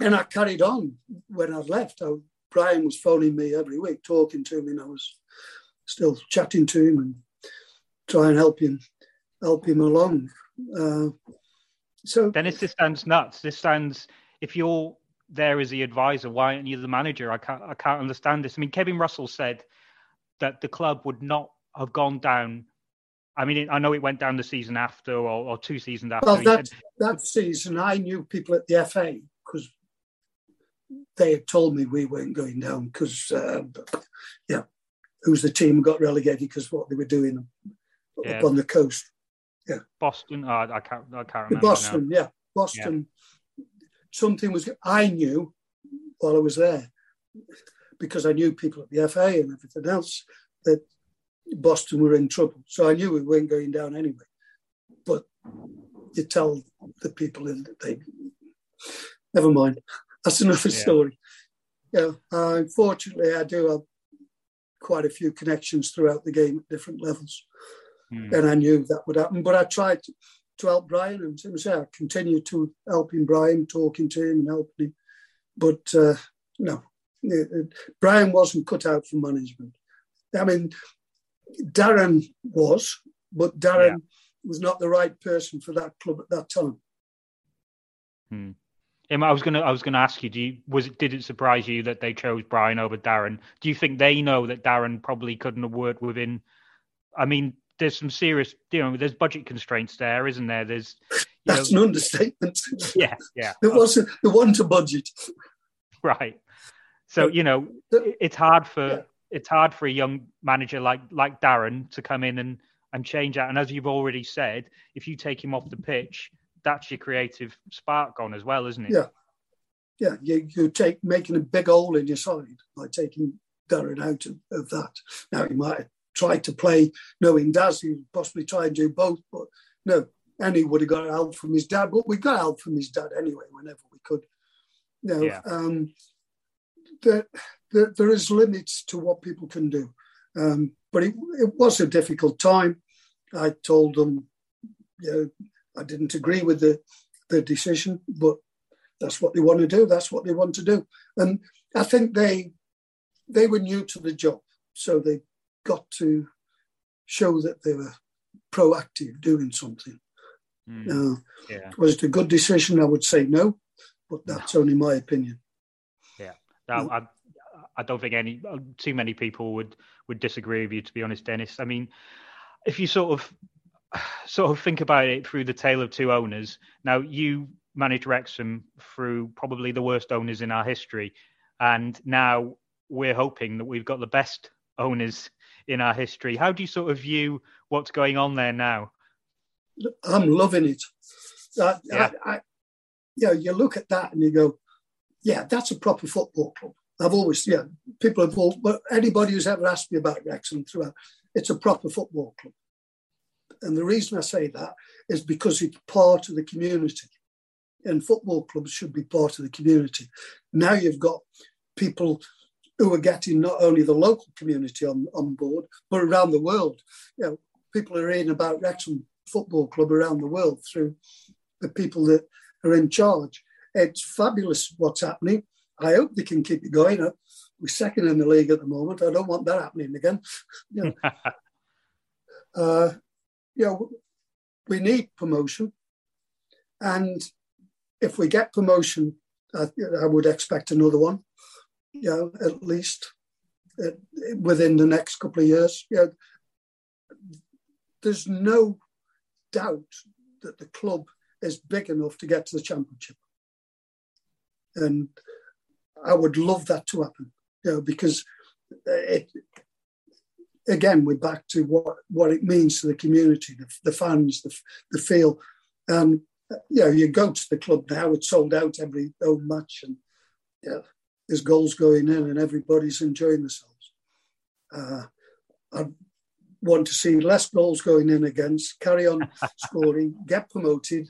Speaker 6: and I carried on when I left. I, Brian was phoning me every week, talking to me, and I was still chatting to him and try and help him help him along. Uh, so
Speaker 4: Denis, this sounds nuts. This sounds if you're there as the advisor, why aren't you the manager? I can't I can't understand this. I mean, Kevin Russell said that the club would not have gone down. I mean, I know it went down the season after or, or two seasons after.
Speaker 6: Well, that, said, that season, I knew people at the FA because they had told me we weren't going down because, uh, yeah, it was the team got relegated because what they were doing yeah. up on the coast. Yeah,
Speaker 4: Boston. Oh, I can't. I can't remember.
Speaker 6: Boston. Now. Yeah, Boston. Yeah. Something was. I knew while I was there because I knew people at the FA and everything else that Boston were in trouble. So I knew we weren't going down anyway. But you tell the people in that they never mind. That's another yeah. story. Yeah. Uh, unfortunately, I do have quite a few connections throughout the game at different levels. Mm. And I knew that would happen. But I tried to, to help Brian and as I continued to helping Brian, talking to him and helping him. But uh, no, Brian wasn't cut out for management. I mean, Darren was, but Darren yeah. was not the right person for that club at that time.
Speaker 4: Hmm. I was gonna I was gonna ask you, do you was it did it surprise you that they chose Brian over Darren? Do you think they know that Darren probably couldn't have worked within I mean, there's some serious you know, there's budget constraints there, isn't there? There's
Speaker 6: That's know, an understatement.
Speaker 4: Yeah, yeah.
Speaker 6: there wasn't there wasn't a budget.
Speaker 4: Right. So, you know, it's hard for yeah. It's hard for a young manager like like Darren to come in and and change that. And as you've already said, if you take him off the pitch, that's your creative spark gone as well, isn't it?
Speaker 6: Yeah, yeah. You you take making a big hole in your side by taking Darren out of, of that. Now he might have tried to play knowing Daz, he possibly try and do both, but no. And he would have got help from his dad, but we got help from his dad anyway whenever we could. You know, yeah. um, there, there, there is limits to what people can do. Um, but it, it was a difficult time. I told them, you know, I didn't agree with the, the decision, but that's what they want to do. That's what they want to do. And I think they they were new to the job, so they got to show that they were proactive, doing something. Mm, uh, yeah. Was it a good decision? I would say no, but that's no. only my opinion.
Speaker 4: Yeah, mm. I, I don't think any uh, too many people would would disagree with you. To be honest, Denis. I mean, if you sort of sort of think about it through the tale of two owners. Now, you managed Wrexham through probably the worst owners in our history, and now we're hoping that we've got the best owners in our history. How do you sort of view what's going on there now?
Speaker 6: I'm loving it. I, yeah. I, I, you know, you look at that and you go, yeah, that's a proper football club. I've always, yeah, people have, all, but anybody who's ever asked me about Wrexham throughout, it's a proper football club. And the reason I say that is because it's part of the community. And football clubs should be part of the community. Now you've got people who are getting not only the local community on, on board, but around the world. You know, people are reading about Wrexham Football Club around the world through the people that are in charge. It's fabulous what's happening. I hope they can keep it going. We're second in the league at the moment. I don't want that happening again. You know, uh, you know, we need promotion. And if we get promotion, I, I would expect another one. You know, at least uh, within the next couple of years. You know, there's no doubt that the club is big enough to get to the championship, and I would love that to happen. You know, because it again we're back to what what it means to the community, the, the fans, the the feel, and you know you go to the club now; it's sold out every home match, and yeah, there's goals going in, and everybody's enjoying themselves. Uh, I want to see less goals going in against, carry on scoring, get promoted,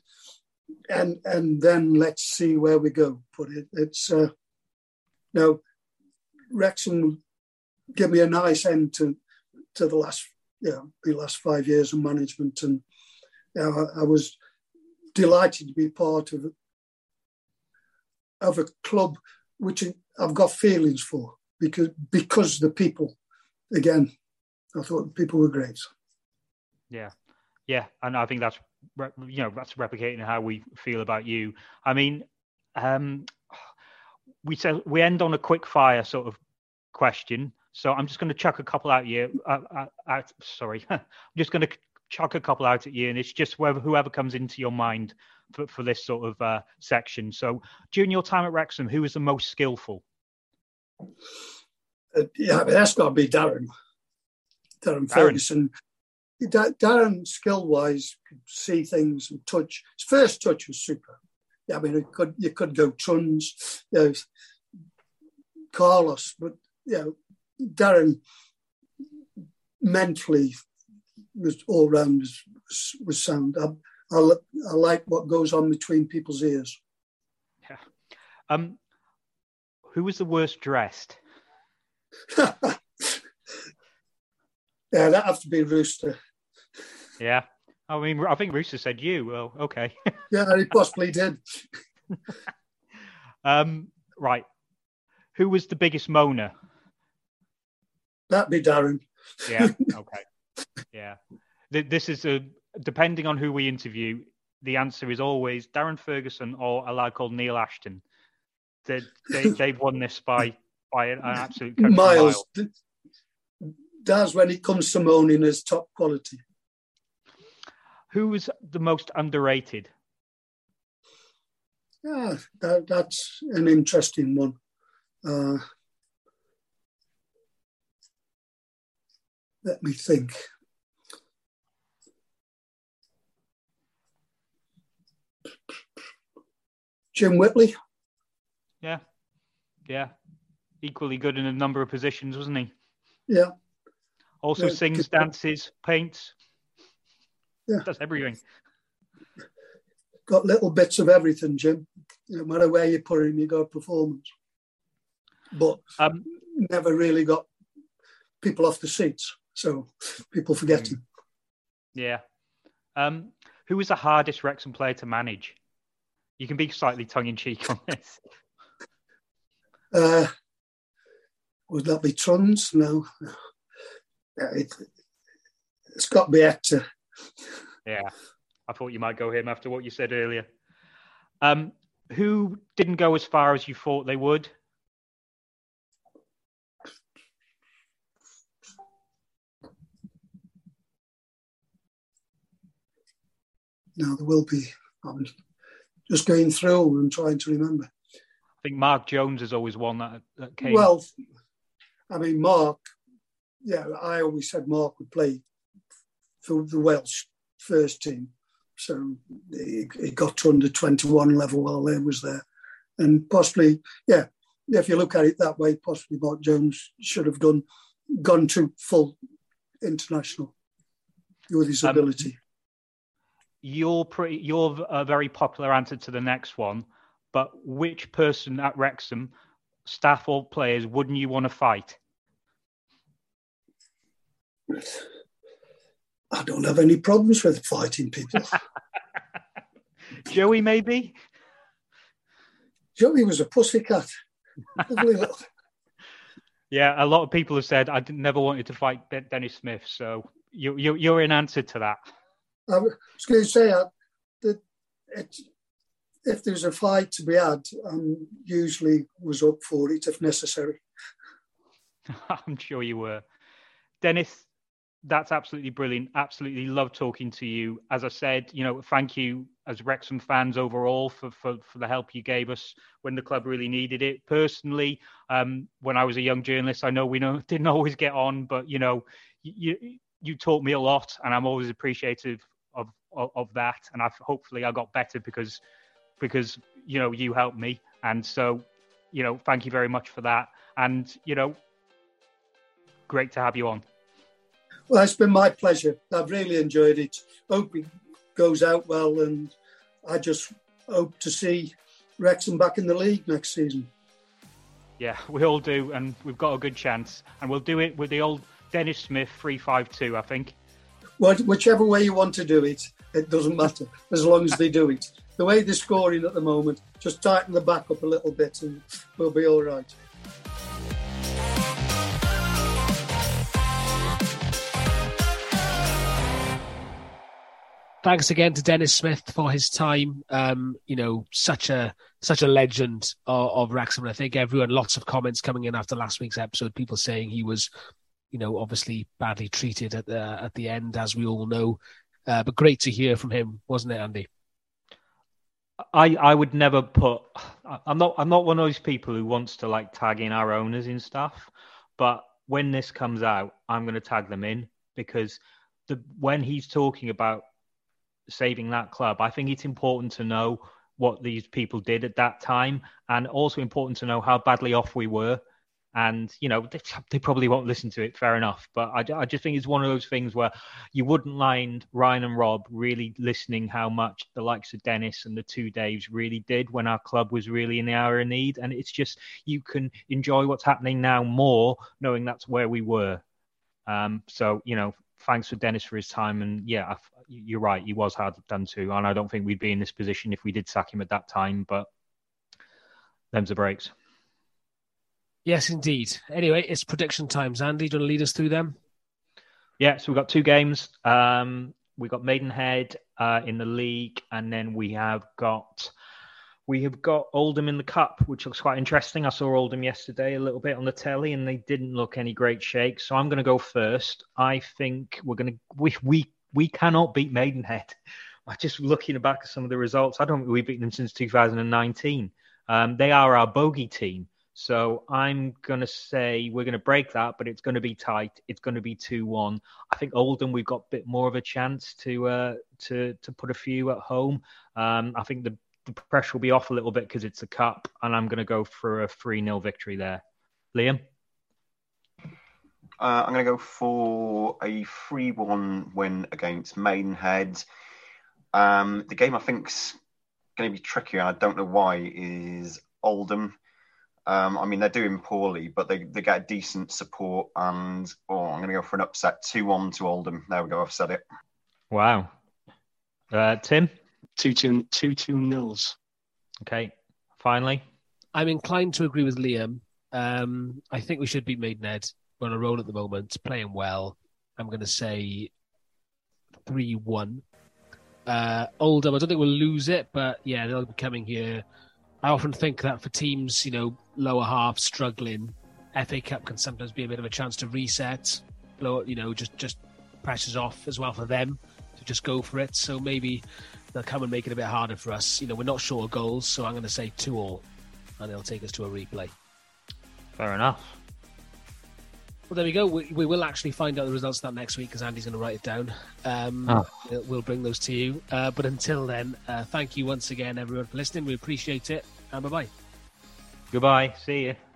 Speaker 6: and and then let's see where we go. But it, it's uh, now Wrexham give me a nice end to to the last you know, the last five years of management, and you know, I, I was delighted to be part of of a club which I've got feelings for because because the people again, I thought people were great.
Speaker 4: Yeah, yeah, and I think that's you know that's replicating how we feel about you. I mean, um, we said we end on a quick fire sort of question. So I'm just going to chuck a couple out you. Uh, uh, out, sorry, I'm just going to chuck a couple out at you, and it's just whoever whoever comes into your mind for, for this sort of uh, section. So during your time at Wrexham, who was the most skillful?
Speaker 6: Uh, yeah, that's got to be Darren. Darren, Darren. Ferguson. Darren, skill wise, could see things and touch. His first touch was super. Yeah, I mean, you could you could go Truns, you know, Carlos, but you know, Darren mentally was all round was, was sound. I, I, I like what goes on between people's ears.
Speaker 4: Yeah. Um, who was the worst dressed?
Speaker 6: yeah, that has to be Rooster.
Speaker 4: Yeah. I mean, I think Rooster said you. Well, okay.
Speaker 6: yeah, he possibly did.
Speaker 4: um, right. Who was the biggest moaner?
Speaker 6: That'd be Darren.
Speaker 4: yeah. Okay. Yeah. This is a depending on who we interview. The answer is always Darren Ferguson or a lad called Neil Ashton. They, they, they've won this by by an absolute
Speaker 6: miles. That's when it comes to moaning as top quality.
Speaker 4: Who was the most underrated?
Speaker 6: Yeah, that, that's an interesting one. Uh, let me think. Jim Whitley.
Speaker 4: Yeah, yeah, equally good in a number of positions, wasn't he?
Speaker 6: Yeah.
Speaker 4: Also yeah, sings, dances, paints.
Speaker 6: Yeah.
Speaker 4: Does everything.
Speaker 6: Got little bits of everything, Jim. No matter where you put him, you got performance. But um, never really got people off the seats. So people forget mm. him.
Speaker 4: Yeah. Um, who was the hardest Wrexham player to manage? You can be slightly tongue in cheek on this.
Speaker 6: Uh, would that be Truns? No. It, has got to be Hector.
Speaker 4: Yeah, I thought you might go him after what you said earlier. Um, who didn't go as far as you thought they would?
Speaker 6: Now there will be. I'm just going through and trying to remember.
Speaker 4: I think Mark Jones is always one that, that came.
Speaker 6: Well, I mean, Mark, yeah, I always said Mark would play for the Welsh first team. So he, he got to under 21 level while he was there. And possibly, yeah, if you look at it that way, possibly Mark Jones should have done gone to full international with his um, ability.
Speaker 4: You're pretty. You're a very popular answer to the next one, but which person at Wrexham, staff or players, wouldn't you want to fight?
Speaker 6: I don't have any problems with fighting people.
Speaker 4: Joey, maybe.
Speaker 6: Joey was a pussycat.
Speaker 4: yeah, a lot of people have said I never wanted to fight Denis Smith, so you, you, you're in answer to that.
Speaker 6: I was going to say uh, that it's if there's a fight to be had, um, usually was up for it if necessary.
Speaker 4: I'm sure you were. Denis, that's absolutely brilliant. Absolutely love talking to you. As I said, you know, thank you as Wrexham fans overall for, for, for the help you gave us when the club really needed it. Personally, um, when I was a young journalist, I know we know didn't always get on, but you know, you you taught me a lot, and I'm always appreciative of of, of that. And I've hopefully I got better because because you know you helped me, and so you know, thank you very much for that. And you know, great to have you on.
Speaker 6: Well, it's been my pleasure. I've really enjoyed it. Hope it goes out well, and I just hope to see Wrexham back in the league next season.
Speaker 4: Yeah, we all do, and we've got a good chance. And we'll do it with the old Denis Smith 352, I think.
Speaker 6: Well, whichever way you want to do it, it doesn't matter as long as they do it. The way they're scoring at the moment, just tighten the back up a little bit and we'll be all right.
Speaker 1: Thanks again to Denis Smith for his time. Um, you know, such a such a legend of, of Wrexham. I think everyone, lots of comments coming in after last week's episode. People saying he was, you know, obviously badly treated at the at the end, as we all know. Uh, but great to hear from him, wasn't it, Andy?
Speaker 4: I I would never put. I'm not I'm not one of those people who wants to like tag in our owners and stuff. But when this comes out, I'm going to tag them in because the when he's talking about saving that club. I think it's important to know what these people did at that time, and also important to know how badly off we were. And you know, they, they probably won't listen to it. Fair enough, but I, I just think it's one of those things where you wouldn't mind Ryan and Rob really listening how much the likes of Denis and the two Daves really did when our club was really in the hour of need. And it's just you can enjoy what's happening now more knowing that's where we were. Um, so you know, thanks for Denis for his time. And yeah, you're right, he was hard done to, and I don't think we'd be in this position if we did sack him at that time. But them's the breaks.
Speaker 1: Yes, indeed. Anyway, it's prediction times. Andy, do you want to lead us through them?
Speaker 4: Yeah, so we've got two games. Um, we've got Maidenhead uh, in the league, and then we have got we have got Oldham in the cup, which looks quite interesting. I saw Oldham yesterday a little bit on the telly, and they didn't look any great shake. So I'm going to go first. I think we're going to we we we cannot beat Maidenhead. I'm just looking back at some of the results. I don't think we've beaten them since 2019. Um, they are our bogey team. So I'm going to say we're going to break that, but it's going to be tight. It's going to be 2 1. I think Oldham, we've got a bit more of a chance to uh, to to put a few at home. Um, I think the the pressure will be off a little bit because it's a cup, and I'm going to go for a 3 0 victory there. Liam?
Speaker 3: Uh, I'm going to go for a 3 1 win against Maidenhead. Um, the game I think's going to be trickier, I don't know why, is Oldham. Um, I mean, they're doing poorly, but they, they get decent support. And oh, I'm going to go for an upset 2 1 to Oldham. There we go, I've said it.
Speaker 4: Wow. Uh, Tim?
Speaker 2: Two two two two nils.
Speaker 4: Okay, finally,
Speaker 1: I'm inclined to agree with Liam. Um, I think we should beat Maidenhead. We're on a roll at the moment, playing well. I'm going to say three one. Uh, Oldham, I don't think we'll lose it, but yeah, they'll be coming here. I often think that for teams, you know, lower half struggling, FA Cup can sometimes be a bit of a chance to reset. Blow, you know, just just pressures off as well for them to just go for it. So maybe they'll come and make it a bit harder for us. You know, we're not sure of goals, so I'm going to say two all, and they'll take us to a replay.
Speaker 4: Fair enough.
Speaker 1: Well, there we go. We, we will actually find out the results of that next week because Andy's going to write it down. Um, oh. We'll bring those to you. Uh, but until then, uh, thank you once again, everyone, for listening. We appreciate it. And bye bye.
Speaker 4: Goodbye. See you.